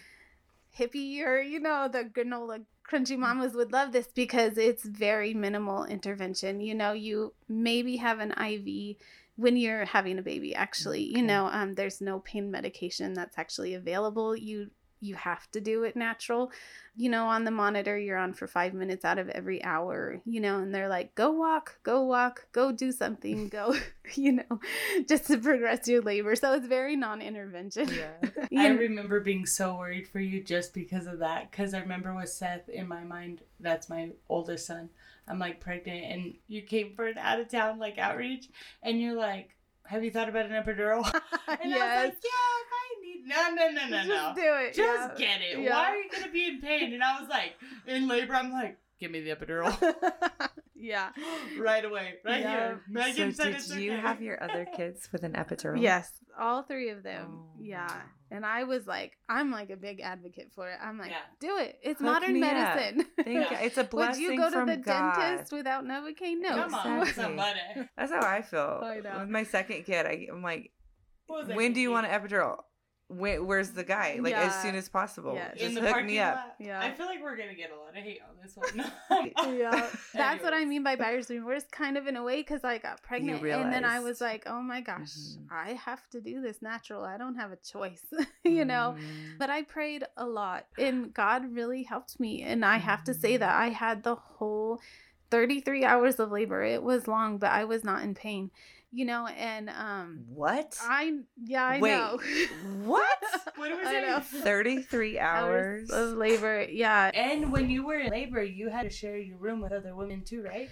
hippie or you know the granola crunchy mamas would love this because it's very minimal intervention. You know you maybe have an iv when you're having a baby actually. You Okay. know um, there's no pain medication that's actually available. You you have to do it natural you know on the monitor you're on for five minutes out of every hour you know and they're like go walk go walk go do something go <laughs> <laughs> you know just to progress your labor so it's very non-intervention Yeah. <laughs> I remember being so worried for you just because of that. Because I remember with Seth in my mind, that's my oldest son. I'm like pregnant, and you came for an out of town like outreach, and you're like, "Have you thought about an epidural?" <laughs> <laughs> And I was like, "Yeah, if I need." No, no, no, no, just no. do it Just yeah. get it. Yeah. Why are you gonna be in pain? And I was like, in labor, I'm like, give me the epidural <laughs> yeah right away, right Yeah. here. Megan so said did it's you okay. have your other kids with an epidural? Yes, all three of them. Oh, yeah. Wow. And I was like, I'm like a big advocate for it. I'm like, Yeah. do it. It's Hook modern me up. medicine. <laughs> Thank you. It's a blessing. Would you go to the God. dentist without Novocaine? No. Come on, Exactly. somebody. That's how I feel. I know. With my second kid, I, I'm like, What was that when do you thinking? want an epidural? Where, where's the guy? Like as soon as possible. Yes. Just in the hook parking me up. lot. Yeah. I feel like we're gonna get a lot of hate on this one. <laughs> <laughs> yeah <laughs> that's what i mean by buyer's remorse kind of in a way because i got pregnant and then i was like oh my gosh Mhm. i have to do this natural i don't have a choice you know Mm. but i prayed a lot and god really helped me and i have to say that i had the whole 33 hours of labor it was long but i was not in pain you know and um What? i yeah i Wait, know <laughs> what? What was I it? know. <laughs> 33 hours. of labor yeah And when you were in labor, you had to share your room with other women too, right?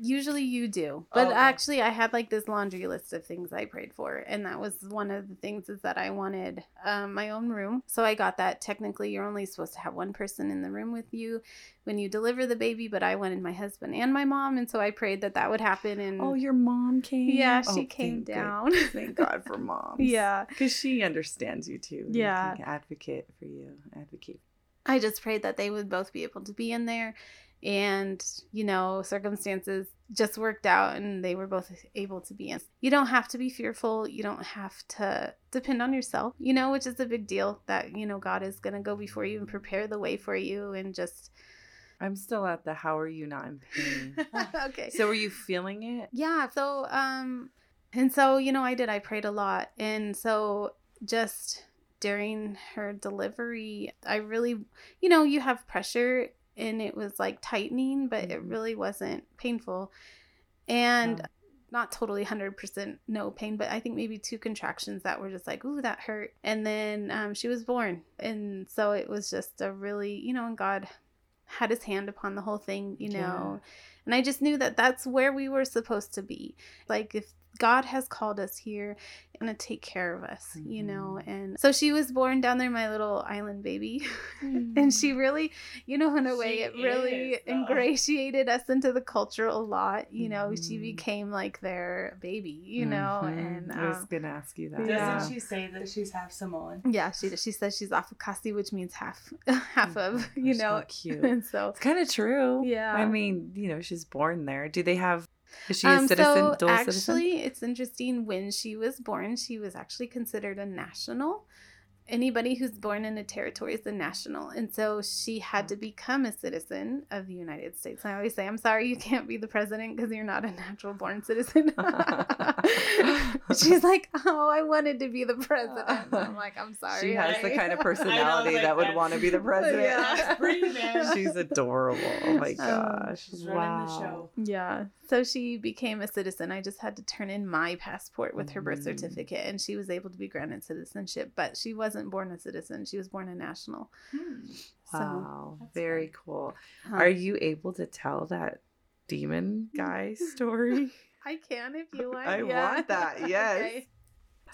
Usually you do. But Okay. actually I had like this laundry list of things I prayed for and that was one of the things is that I wanted um, my own room. So I got that technically you're only supposed to have one person in the room with you when you deliver the baby, but I wanted my husband and my mom and so I prayed that that would happen and Oh, your mom came? yeah, Oh, she came thank good- down. Thank God for <laughs> mom yeah. Because she understands you too. Yeah. can advocate for you. Advocate. I just prayed that they would both be able to be in there and you know circumstances just worked out and they were both able to be in. You don't have to be fearful. You don't have to depend on yourself you know which is a big deal that you know god is going to go before you and prepare the way for you and just I'm still at the how are you not in pain? <laughs> okay. So were you feeling it? yeah so um and so you know i did. I prayed a lot. And so just during her delivery i really you know you have pressure and it was like tightening but it Mhm. really wasn't painful. And not totally 100% no pain but i think maybe two contractions that were just like ooh that hurt. And then um, she was born. And so it was just a really you know and god had his hand upon the whole thing you know? And I just knew that that's where we were supposed to be. Like, if God has called us here, and to take care of us, you know? Mhm. And so she was born down there, my little island baby. <laughs> and she really, you know, in a way, She it really is, ingratiated us into the culture a lot. You know, she Mhm. became like their baby, you know? Mhm. And I was um, gonna ask you that. Doesn't Yeah. she say that she's half Samoan? yeah, she she says she's Afakasi, which means half, <laughs> half of, you Gosh, know. how <laughs> cute. and so It's kind of true. Yeah. I mean, you know, she's born there. Do they have? Is she a Um, citizen? so actually, citizen? it's interesting. When she was born, she was actually considered a national. Anybody who's born in a territory is a national, and so she had to become a citizen of the United States. I always say, "I'm sorry, you can't be the president because you're not a natural born citizen." <laughs> She's like, "Oh, I wanted to be the president." I'm like, "I'm sorry." She has the kind of <laughs> personality like that would want to be the <laughs> president. Yeah. That's pretty, man. She's adorable. Oh my Um, gosh. She's running the show. Yeah. So she became a citizen. I just had to turn in my passport with her birth Mhm. certificate, and she was able to be granted citizenship. But she wasn't born a citizen; she was born a national. Hmm. So, Wow. That's Very fun. cool. huh. Are you able to tell that demon <laughs> guy story? <laughs> I can if you want. I yeah. want that, <laughs> yes.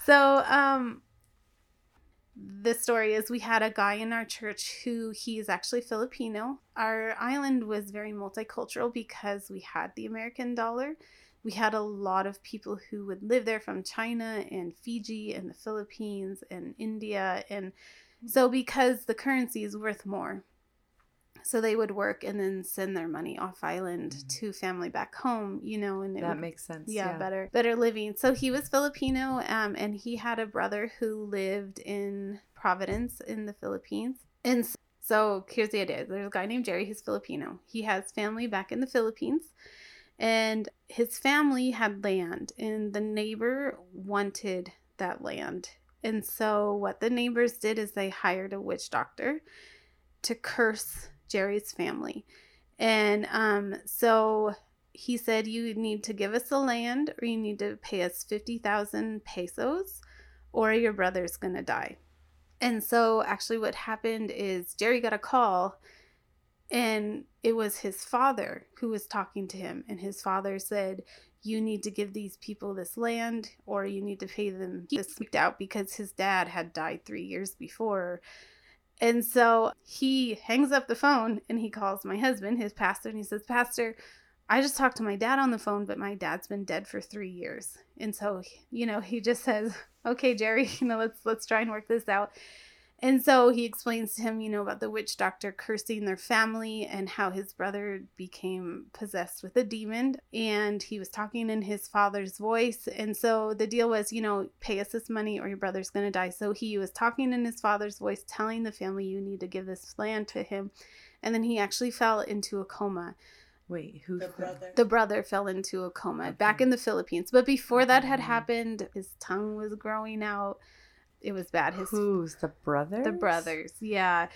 So, um, the story is we had a guy in our church who he is actually Filipino. Our island was very multicultural because we had the American dollar. We had a lot of people who would live there from China and Fiji and the Philippines and India. And so, because the currency is worth more, so they would work and then send their money off island Mhm. to family back home, you know, and it That would makes sense. yeah, better better living so he was filipino um and he had a brother who lived in providence in the philippines and s- so here's the idea there's a guy named jerry who's filipino he has family back in the philippines and his family had land and the neighbor wanted that land and so what the neighbors did is they hired a witch doctor to curse jerry's family and um so he said you need to give us the land or you need to pay us 50,000 pesos or your brother's to die. And so actually what happened is Jerry got a call and it was his father who was talking to him and his father said you need to give these people this land or you need to pay them he freaked out because his dad had died 3 years before and so he hangs up the phone and he calls my husband his pastor and he says pastor I just talked to my dad on the phone, but my dad's been dead for three years, and so you know he just says, "Okay, Jerry, <laughs> you know let's let's try and work this out." And so he explains to him, you know, about the witch doctor cursing their family and how his brother became possessed with a demon. And he was talking in his father's voice. And so the deal was, you know, pay us this money or your brother's going to die. So he was talking in his father's voice, telling the family, you need to give this land to him. And then he actually fell into a coma. Wait, who? The brother. The brother fell into a coma Okay. back in the Philippines. But before that had Mhm. happened, his tongue was growing out. It was bad. His Who's the brother? the brothers, yeah.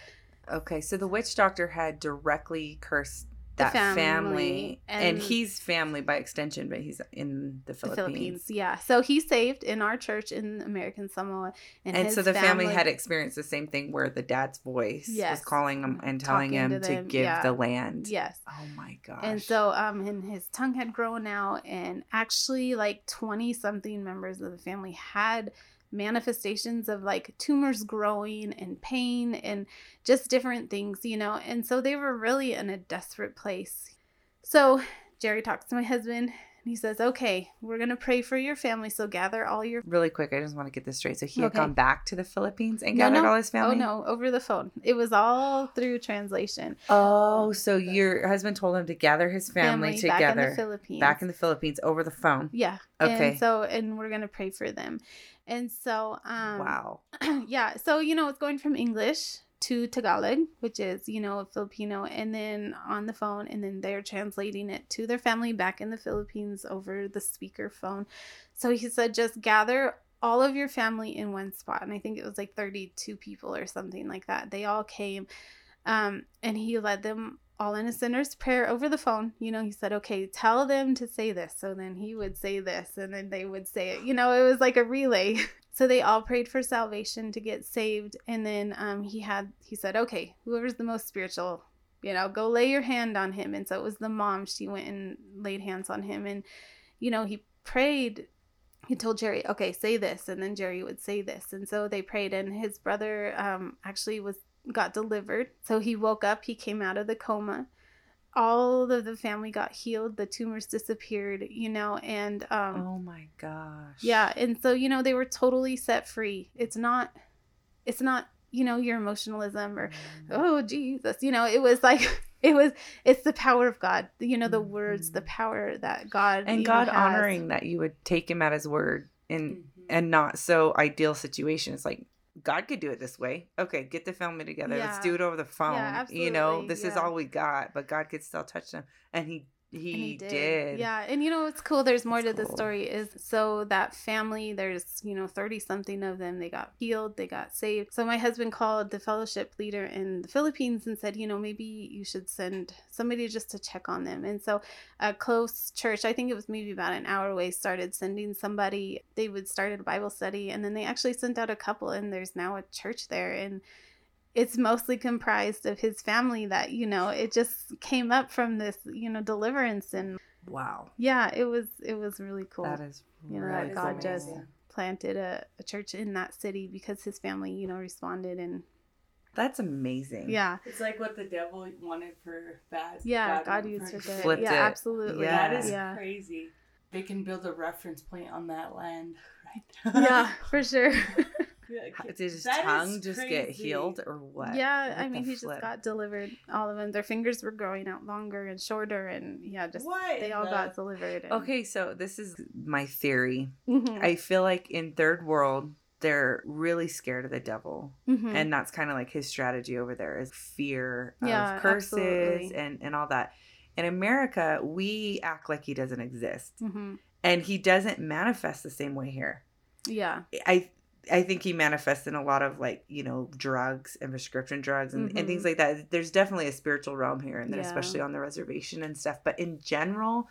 Okay, so the witch doctor had directly cursed The that family, family, and, and- he's family by extension, but he's in the The Philippines. Philippines, yeah. So he saved in our church in American Samoa, and, And so the family, had experienced the same thing where the dad's voice Yes. was calling him and telling Talking him to to, give yeah. the land. yes. Oh my gosh. And so, um, and his tongue had grown out, and actually, like twenty something members of the family had manifestations of like tumors growing and pain and just different things, you know. And so they were really in a desperate place. So Jerry talks to my husband, and he says, "Okay, we're gonna pray for your family. So gather all your really quick, I just want to get this straight. So he had Okay. gone back to the Philippines and No, gathered no. all his oh, family. oh no over the phone. It was all through translation. Oh, so your husband told him to gather his family, family together. back in the Philippines. back in the Philippines over the phone. Yeah. Okay. And so and we're gonna pray for them. And so um wow. <clears throat> yeah, so you know it's going from English to Tagalog, which is, you know, Filipino, and then on the phone, and then they're translating it to their family back in the Philippines over the speaker phone. So he said, just gather all of your family in one spot. And I think it was like 32 people or something like that. They all came. Um, and he led them all in a sinner's prayer over the phone. You know, he said, okay, tell them to say this. So then he would say this, and then they would say it. You know, it was like a relay. <laughs> So they all prayed for salvation to get saved. And then um, he had, he said, okay, whoever's the most spiritual, you know, go lay your hand on him. And so it was the mom. She went and laid hands on him. And, you know, he prayed. He told Jerry, okay, say this. And then Jerry would say this. And so they prayed. And his brother um, actually was got delivered. So he woke up, he came out of the coma. All of the family got healed, the tumors disappeared, you know, and um oh my gosh. yeah, and so you know they were totally set free. It's not it's not, you know, your emotionalism or oh Jesus, you know, it was like <laughs> it was it's the power of God. You know, the words, the Mhm. power that God and God honoring that you would take him at his word in Mhm. and not so ideal situations like God could do it this way. Okay, get the family together. Let's do it over the phone. you know, this is all we got, but God could still touch them. And he he, And did. Yeah, and you know what's cool? There's more to the story. Is so that family, there's you know thirty something of them. They got healed, they got saved. So my husband called the fellowship leader in the Philippines and said, you know, maybe you should send somebody just to check on them. And so a close church, I think it was maybe about an hour away, started sending somebody. They would start a Bible study, and then they actually sent out a couple, and there's now a church there, and it's mostly comprised of his family that you know it just came up from this you know deliverance and Wow. yeah it was it was really cool That is You know, really that God cool. just planted a, a church in that city because his family you know responded and That's amazing. yeah It's like what the devil wanted for bad. yeah god, wanted used for for good. good Flipped yeah it. absolutely Yeah. That is yeah crazy. They can build a reference point on that land, <laughs> right? yeah for sure How- <laughs> Did his That is tongue just get healed or what? yeah i mean the he just got delivered all of them their fingers were growing out longer and shorter and yeah just what? they all the- got delivered and, Okay, so this is my theory. Mhm. I feel like in third world they're really scared of the devil. Mhm. And that's kind of like his strategy over there is fear Yeah, of curses absolutely. and and all that. In America, we act like he doesn't exist. Mhm. And he doesn't manifest the same way here. yeah I I think he manifests in a lot of like you know drugs and prescription drugs and, and Mhm. things like that. There's definitely a spiritual realm here, and then Yeah. especially on the reservation and stuff. But in general,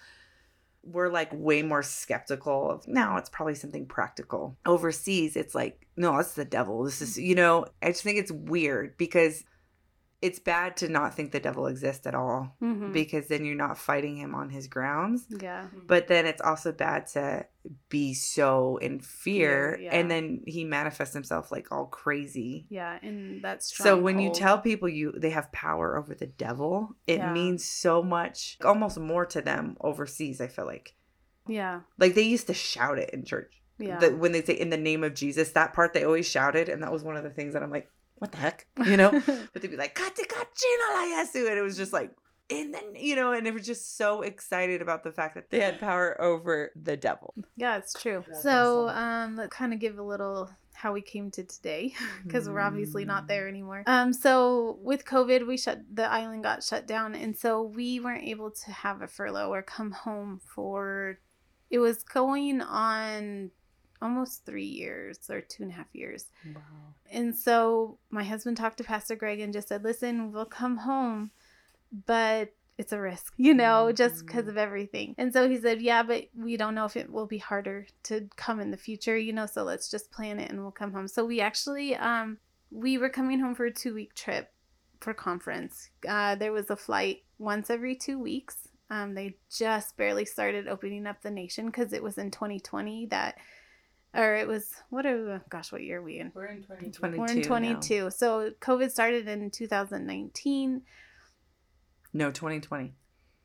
we're like way more skeptical of now. It's probably something practical. Overseas, it's like no, it's the devil. This is you know. I just think it's weird because it's bad to not think the devil exists at all Mhm. because then you're not fighting him on his grounds. Yeah. But then it's also bad to be so in fear Fear, yeah. and then he manifests himself like all crazy. Yeah, and that's so when you tell people you they have power over the devil it Yeah. means so much almost more to them overseas i feel like. Yeah, like they used to shout it in church. Yeah, that when they say in the name of jesus that part they always shouted and that was one of the things that i'm like what the heck? <laughs> You know? but they'd be like, Katikachino layasu. And it was just like, and then, you know, and they were just so excited about the fact that they had power over the devil. Yeah, it's true. That's so, awesome. um, let's kind of give a little how we came to today because we're obviously Mm. not there anymore. Um, so with COVID, we shut the island got shut down, and so we weren't able to have a furlough or come home for. It was going on almost three years or two and a half years. Wow. And so my husband talked to Pastor Greg and just said, listen, we'll come home, but it's a risk, you know, just because of everything. And so he said, yeah, but we don't know if it will be harder to come in the future, you know, so let's just plan it and we'll come home. So we actually, um, we were coming home for a two week trip for conference. Uh, there was a flight once every two weeks. Um, they just barely started opening up the nation because it was in 2020 that, or it was, what are, gosh, what year are we in? We're in 2020. 20. We're in 22 now. So COVID started in 2019. No, 2020.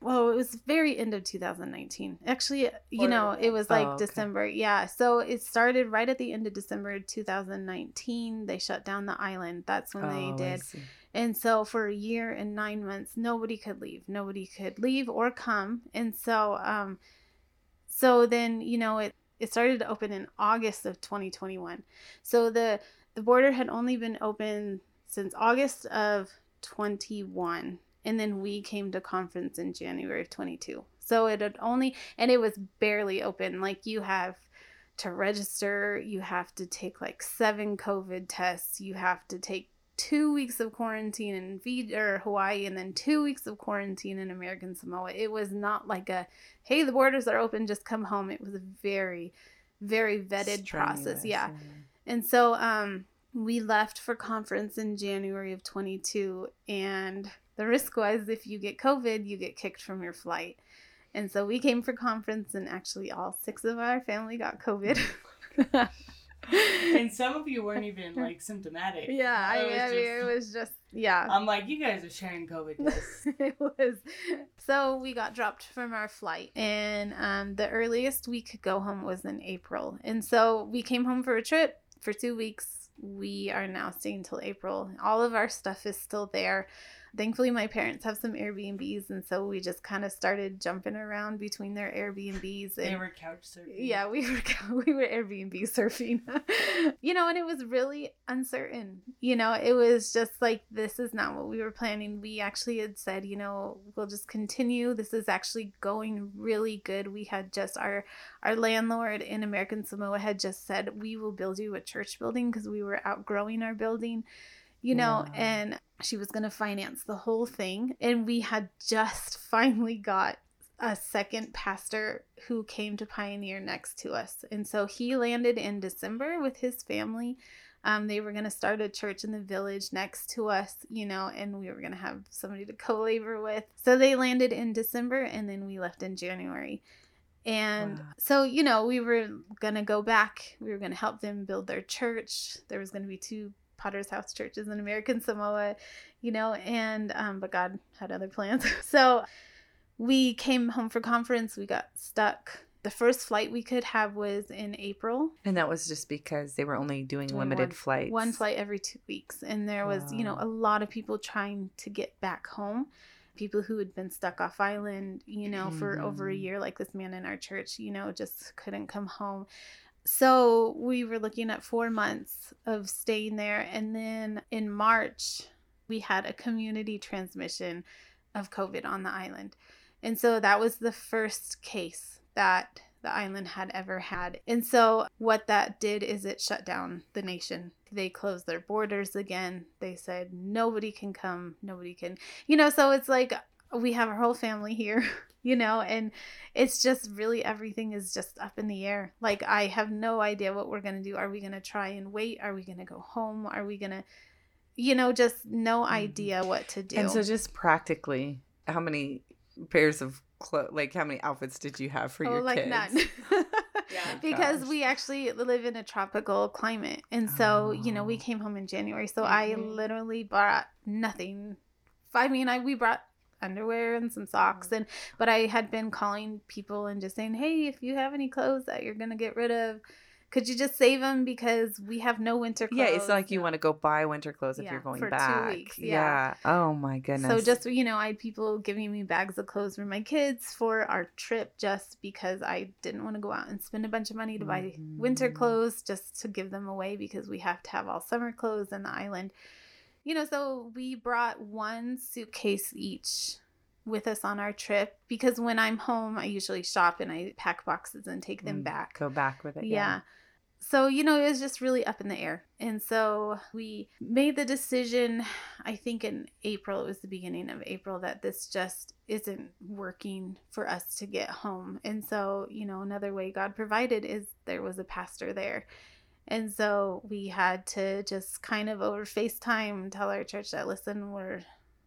Well, it was very end of 2019. Actually, you know, it was like Oh, okay. December. Yeah. So it started right at the end of December 2019. They shut down the island. That's when Oh, they I did. see. And so for a year and nine months, nobody could leave. Nobody could leave or come. And so, um, so then you know it it started to open in August of 2021. So the the border had only been open since August of 21, and then we came to conference in January of 22. So it had only and it was barely open. Like you have to register, you have to take like seven COVID tests, you have to take two weeks of quarantine in Fiji or Hawaii and then two weeks of quarantine in American Samoa. It was not like a hey, the borders are open, just come home. It was a very, very vetted process. Strenuous, Yeah. And so um we left for conference in January of 22 and the risk was if you get COVID, you get kicked from your flight. And so we came for conference and actually all six of our family got COVID. <laughs> <laughs> And some of you weren't even <laughs> like symptomatic. yeah, I, It was I mean, just- it was just yeah. I'm like, you guys are sharing COVID <laughs> tests. it was so we got dropped from our flight and um, the earliest we could go home was in april and so we came home for a trip for two weeks we are now staying till april all of our stuff is still there thankfully my parents have some airbnbs and so we just kind of started jumping around between their airbnbs and They were couch surfing. yeah, we were <laughs> we were Airbnb surfing. <laughs> you know, and it was really uncertain. You know, it was just like this is not what we were planning. We actually had said, you know, we'll just continue. This is actually going really good. We had just our our landlord in American Samoa had just said, "We will build you a church building because we were outgrowing our building." You know, Wow. and she was going to finance the whole thing and we had just <laughs> finally got a second pastor who came to Pioneer next to us. And so he landed in December with his family. Um, they were going to start a church in the village next to us, you know, and we were going to have somebody to co labor with. So they landed in December and then we left in January. And Wow. so, you know, we were going to go back. We were going to help them build their church. There was going to be two Potter's House churches in American Samoa, you know, and um, but God had other plans. <laughs> so we came home for conference. We got stuck. The first flight we could have was in April. And that was just because they were only doing Doing limited one- flights. One flight every two weeks. And there was, you know, a lot of people trying to get back home. People who had been stuck off island, you know, for over a Mhm. year, like this man in our church, you know, just couldn't come home. So we were looking at four months of staying there. And then in March, we had a community transmission of COVID on the island. And so that was the first case that the island had ever had. And so what that did is it shut down the nation. They closed their borders again. They said nobody can come, nobody can. You know, so it's like we have our whole family here, <laughs> you know, and it's just really everything is just up in the air. Like I have no idea what we're going to do. Are we going to try and wait? Are we going to go home? Are we going to you know, just no Mhm. idea what to do. And so, just practically, how many pairs of clothes, like how many outfits did you have for oh, your like kids? none. <laughs> Yeah. because Gosh. we actually live in a tropical climate. And so, you know, we Oh. came home in January. So I Mhm. literally brought nothing. I mean, I we brought underwear and some socks and but I had been calling people and just saying, "Hey, if you have any clothes that you're going to get rid of, could you just save them because we have no winter clothes? Yeah, it's not like you want to go buy winter clothes if Yeah, you're going for two back. weeks, yeah. Oh my goodness. So just you know, I had people giving me bags of clothes for my kids for our trip just because I didn't want to go out and spend a bunch of money to buy winter Mhm. clothes just to give them away because we have to have all summer clothes in the island. You know, so we brought one suitcase each with us on our trip because when I'm home, I usually shop and I pack boxes and take them Mm, back. Go back with it. Yeah. So, you know, it was just really up in the air. And so we made the decision, I think in April, it was the beginning of April, that this just isn't working for us to get home. And so, you know, another way God provided is there was a pastor there. And so we had to just kind of over FaceTime tell our church that, listen, we're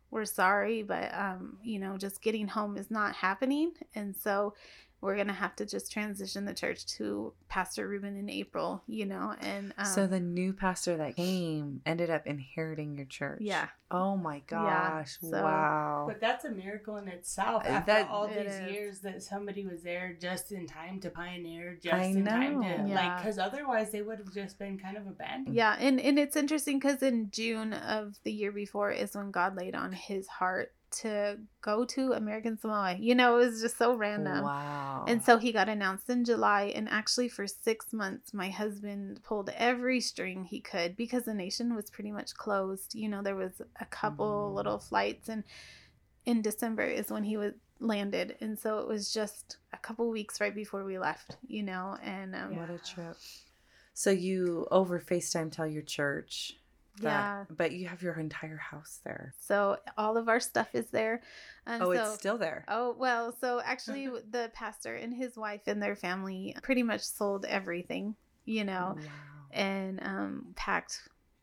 we're sorry, but um, you know, just getting home is not happening. And so we're gonna have to just transition the church to Pastor Ruben in April, you know, and um, so the new pastor that came ended up inheriting your church. yeah, Oh my gosh. so- wow. But that's a miracle in itself. After that- all It these is. years, that somebody was there just in time to pioneer, just I in time to know. like, because otherwise they would have just been kind of abandoned. yeah, and and it's interesting because in June of the year before is when God laid on His heart to go to American Samoa. You know, it was just so random. Wow. And so he got announced in July. And actually, for six months, my husband pulled every string he could because the nation was pretty much closed. You know, there was a couple Mhm. little flights, and in December is when he was landed. And so it was just a couple weeks right before we left, you know, and um, what a trip. So you over FaceTime tell your church yeah. but you have your entire house there. So all of our stuff is there. And oh, so, it's still there. Oh, well, so actually, <laughs> the pastor and his wife and their family pretty much sold everything, you know. Wow. and um, packed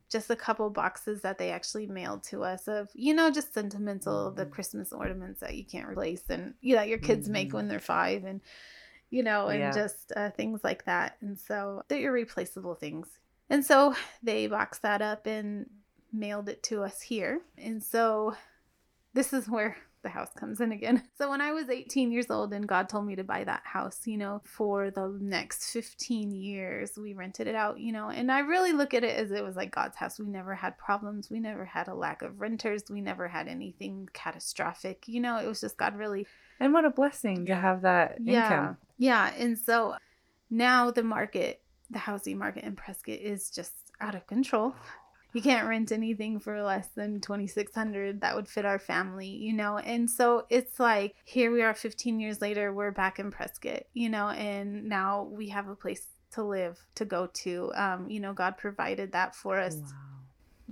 just a couple boxes that they actually mailed to us of you know just sentimental the Mhm. christmas ornaments that you can't replace and you know your kids make Mhm. when they're five and you know and Yeah. just uh, things like that and so they're irreplaceable things and so they boxed that up and mailed it to us here and so this is where the house comes in again. <laughs> So when I was 18 years old and God told me to buy that house, you know, for the next 15 years, we rented it out, you know, and I really look at it as it was like God's house. We never had problems. We never had a lack of renters. We never had anything catastrophic. You know, it was just God really And what a blessing to have that yeah. income. Yeah. And so now the market, the housing market in Prescott is just out of control. You can't rent anything for less than 2600 that would fit our family, you know. And so it's like here we are 15 years later, we're back in Prescott, you know, and now we have a place to live, to go to. Um, you know, God provided that for us Wow.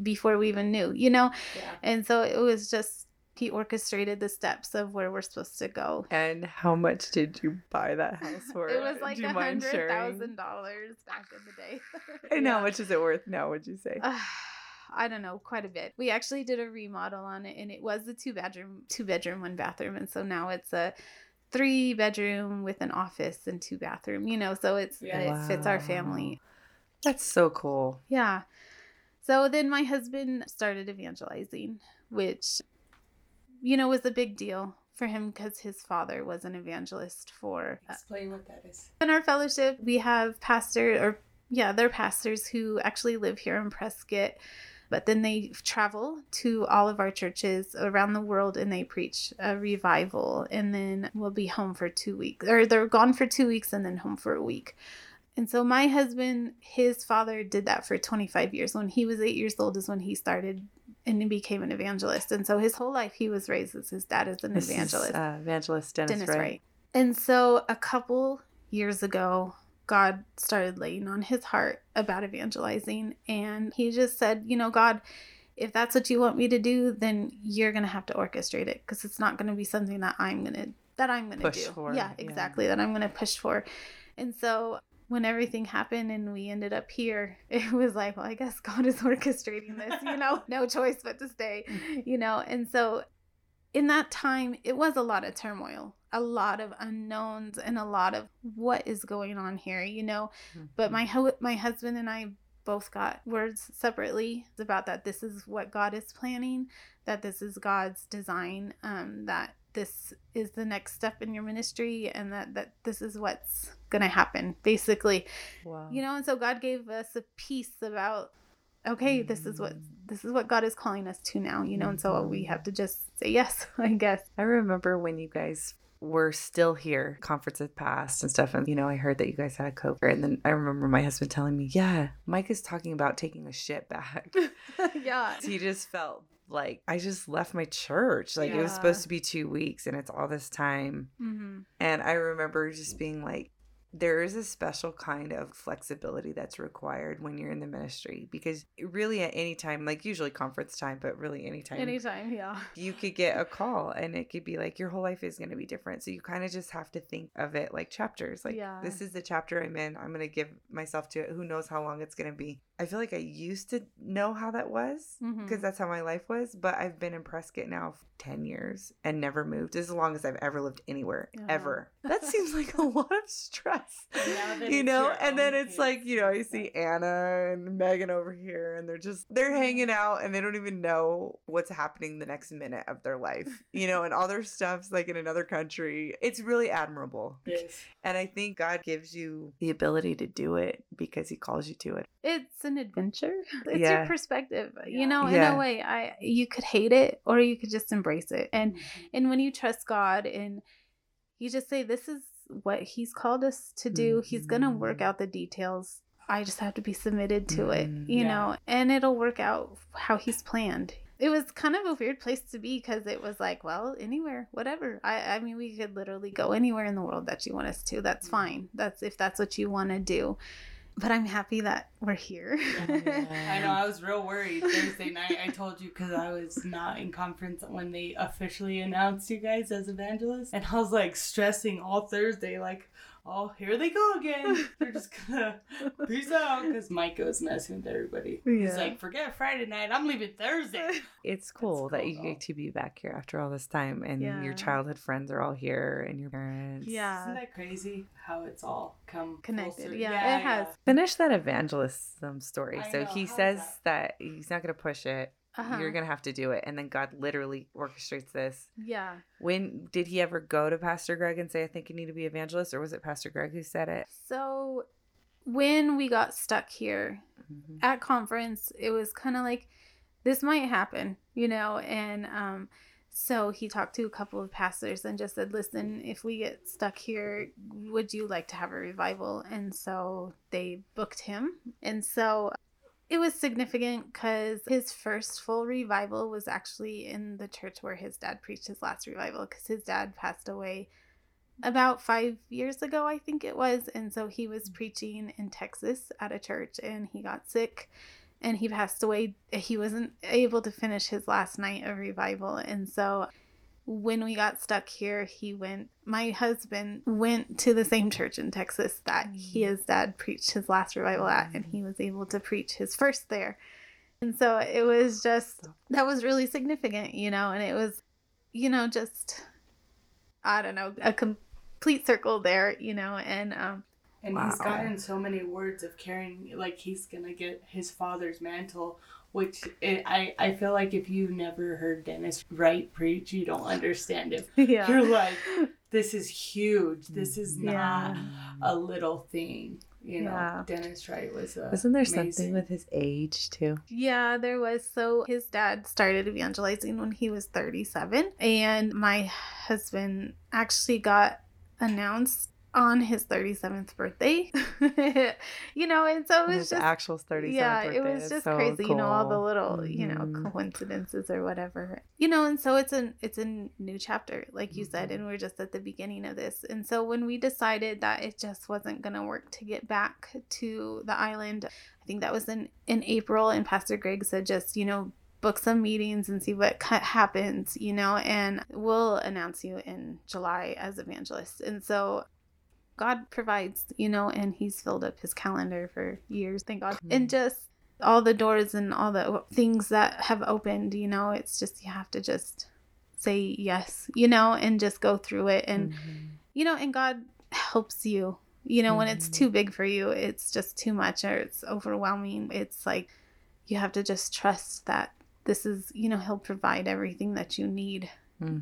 before we even knew, you know. Yeah. And so it was just he orchestrated the steps of where we're supposed to go. And how much did you buy that <laughs> house for? It was like a hundred thousand dollars back in the day. <laughs> And how much is it worth now? Would you say? Uh, <sighs> I don't know, quite a bit. We actually did a remodel on it, and it was a two bedroom, two bedroom, one bathroom, and so now it's a three bedroom with an office and two bathroom. You know, so it's Yeah. it fits our family. That's so cool. Yeah. So then my husband started evangelizing, which, you know, was a big deal for him because his father was an evangelist for uh, Explain what that is. in our fellowship, we have pastor or yeah, they're pastors who actually live here in Prescott, but then they travel to all of our churches around the world and they preach a revival and then we'll be home for 2 weeks or they're gone for 2 weeks and then home for a week. And so my husband, his father did that for 25 years. When he was 8 years old is when he started and he became an evangelist. And so his whole life he was raised as his dad is an This is, evangelist. uh, evangelist Dennis, Dennis Wright. Wright. And so a couple years ago, God started laying on his heart about evangelizing. And he just said, you know, God, if that's what you want me to do, then you're going to have to orchestrate it because it's not going to be something that I'm going to that I'm going to Push do. for, yeah, yeah. exactly. That I'm going to push for. And so when everything happened and we ended up here, <laughs> it was like, well, I guess God is <laughs> orchestrating this, you know, no choice but to stay, you know. And so in that time, it was a lot of turmoil, a lot of unknowns, and a lot of what is going on here, you know. But my hu- my husband and I both got words separately about that. This is what God is planning. That this is God's design. Um, that this is the next step in your ministry and that that this is what's going to happen basically Wow. you know and so god gave us a peace about okay this is what mm. this is what god is calling us to now you know and so we have to mm-hmm. just say yes <laughs> i guess I remember when you guys were still here, conference had passed and stuff. And, you know, I heard that you guys had a COVID. And then I remember my husband telling me, yeah, Mike is talking about taking a shit back. <laughs> yeah <laughs> he just felt like I just left my church. Like it was supposed to be two weeks and it's all this time. hmm And I remember just being like, there is a special kind of flexibility that's required when you're in the ministry because really at any time, like usually conference time, but really anytime, anytime yeah you could get a call and it could be like your whole life is going to be different. So you kind of just have to think of it like chapters. Like Yeah. this is the chapter I'm in. I'm going to give myself to it. Who knows how long it's going to be. I feel like I used to know how that was because Mhm. that's how my life was, but I've been in Prescott now for 10 years and never moved as long as I've ever lived anywhere Yeah. ever. <laughs> That seems like a lot of stress. You know, and then it's like, you know, you see Anna and Megan over here and they're just they're hanging out and they don't even know what's happening the next minute of their life. You know, and all their stuff's like in another country. It's really admirable. Yes. And I think God gives you the ability to do it because he calls you to it. it's an adventure it's Yeah. your perspective Yeah. you know in Yeah. a way i you could hate it or you could just embrace it and Mhm. and when you trust god and you just say this is what he's called us to do he's gonna work Mhm. out the details i just have to be submitted to it Mhm. you know and it'll work out how he's planned it was kind of a weird place to be because it was like well anywhere whatever i i mean we could literally go anywhere in the world that you want us to that's fine that's if that's what you want to do but i'm happy that we're here oh, <laughs> I know. I was real worried Thursday night. I told you because I was not in conference when they officially announced you guys as evangelists, and I was like stressing all Thursday, like, "Oh, here they go again. They're just gonna <laughs> peace out." Because Mike was messing with everybody. He's like, "Forget Friday night. I'm leaving Thursday." <laughs> It's cool that cool, you though. get to be back here after all this time and Yeah. your childhood friends are all here and your parents. Yeah. Isn't that crazy how it's all come Connected. circle? Yeah, it has. Finish that evangelism story. I so know, he how's says that? that? he's not going to push it. Uh-huh. You're going to have to do it. And then God literally orchestrates this. yeah When did he ever go to Pastor Greg and say, I think you need to be evangelist? Or was it Pastor Greg who said it? so when we got stuck here Mhm. at conference it was kind of like this might happen you know and um so he talked to a couple of pastors and just said listen if we get stuck here would you like to have a revival and so they booked him and so it was significant because his first full revival was actually in the church where his dad preached his last revival because his dad passed away about five years ago, I think it was. And so he was mm. preaching in Texas at a church and he got sick and he passed away. He wasn't able to finish his last night of revival. And so when we got stuck here, he went, my husband went to the same church in Texas that he, his dad preached his last revival at, and he was able to preach his first there. And so it was just, that was really significant, you know, and it was, you know, just, I don't know, a complete circle there, you know, and, um, And he's gotten so many words of carrying, like he's gonna get his father's mantle, which it, I I feel like if you've never heard Dennis Wright preach, you don't understand it. <laughs> yeah. You're like, this is huge. This is not Yeah. a little thing. You know, Yeah. Dennis Wright was a. Wasn't there something with his age too? Yeah, there was. So his dad started evangelizing when he was 37, and my husband actually got announced on his 37th birthday. <laughs> you know, and so it was his just actual 37th yeah, birthday. it was just so crazy, you know, all the cool. little, you know, Mhm. coincidences or whatever. You know, and so it's a it's a new chapter, like you said, Mhm. and we're just at the beginning of this. And so when we decided that it just wasn't going to work to get back to the island, I think that was in in April and Pastor Greg said just, you know, book some meetings and see what happens, you know, and we'll announce you in July as evangelists. And so God provides, you know, and He's filled up His calendar for years, thank God. And just all the doors and all the things that have opened, you know, it's just you have to just say yes, you know, and just go through it. And, Mhm. you know, and God helps you. You know, when it's too big for you, it's just too much or it's overwhelming. It's like you have to just trust that this is, you know, He'll provide everything that you need,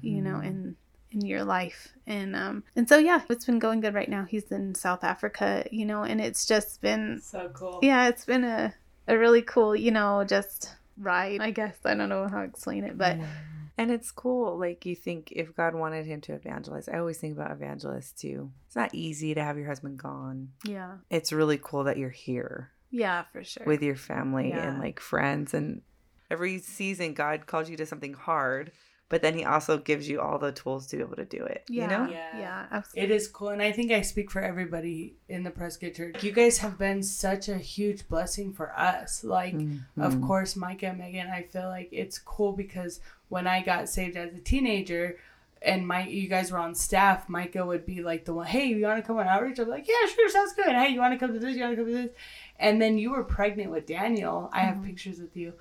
you know, Mhm. and in your life. And um and so yeah, it's been going good right now. He's in South Africa, you know, and it's just been So cool. yeah, it's been a a really cool, you know, just ride. I guess I don't know how to explain it, but And it's cool. Like you think if God wanted him to evangelize, I always think about evangelists too. It's not easy to have your husband gone. yeah. It's really cool that you're here Yeah, for sure. with your family Yeah. and like friends. And every season, God calls you to something hard, but then He also gives you all the tools to be able to do it. yeah, You know? Yeah. yeah, absolutely. It is cool, and I think I speak for everybody in the Prescott Church. You guys have been such a huge blessing for us. Like, of Mhm. course, Micah and Megan, I feel like it's cool because when I got saved as a teenager, and my you guys were on staff, Micah would be like the one, hey, you want to come on outreach? I'm like, yeah, sure, sounds good. Hey, you want to come to this? You want to come to this? And then you were pregnant with Daniel. I have Mhm. pictures with you,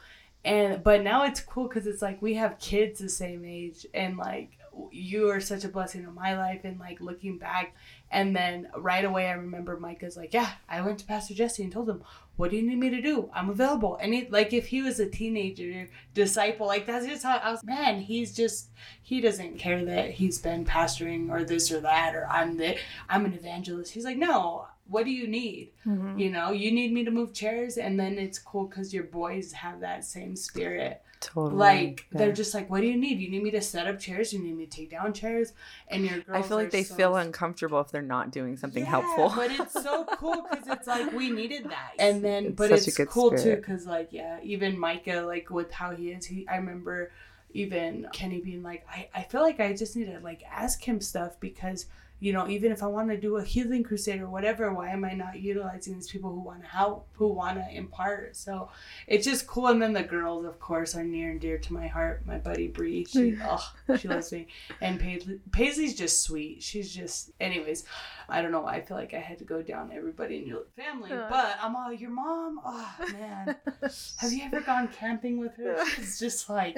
and but now it's cool because it's like we have kids the same age, and like you are such a blessing in my life, and like looking back, and then right away I remember Micah's like, yeah, I went to Pastor Jesse and told him, what do you need me to do? I'm available. And he, like if he was a teenager disciple, like that's just how I was. Man, he's just he doesn't care that he's been pastoring or this or that or I'm the I'm an evangelist. He's like, no. What do you need? Mhm. You know, you need me to move chairs, and then it's cool because your boys have that same spirit. Totally. Like Yeah. they're just like, what do you need? You need me to set up chairs. You need me to take down chairs, and your girls. I feel like they so feel uncomfortable if they're not doing something yeah, helpful. But it's so <laughs> cool because it's like we needed that. And then, It's but it's cool too because like yeah, even Micah like with how he is, he I remember even Kenny being like, I I feel like I just need to like ask him stuff because. You know, even if I want to do a healing crusade or whatever, why am I not utilizing these people who want to help, who want to impart? So it's just cool. And then the girls, of course, are near and dear to my heart. My buddy Bree, she, oh, she loves me. And Paisley, Paisley's just sweet. She's just, anyways, I don't know why I feel like I had to go down everybody in your family, Uh. but I'm all your mom. Oh man, <laughs> have you ever gone camping with her? She's just like,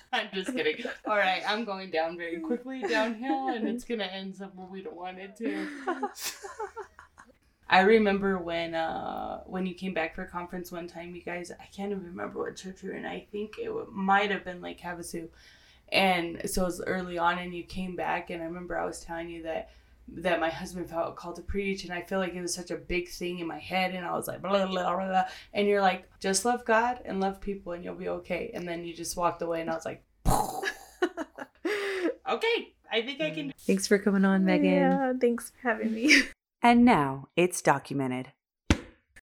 <laughs> I'm just kidding. All right, I'm going down very quickly downhill, and it's gonna end somewhere we don't want it to. <laughs> I remember when uh when you came back for a conference one time, you guys. I can't even remember what church you were in. I think it w- might have been like Havasu, and so it was early on, and you came back, and I remember I was telling you that that my husband felt called to preach, and I feel like it was such a big thing in my head, and I was like, blah, blah, blah, blah, blah. and you're like, just love God and love people, and you'll be okay. And then you just walked away, and I was like, <laughs> okay, I think I can. Thanks for coming on, Megan. Yeah, thanks for having me. And now it's documented.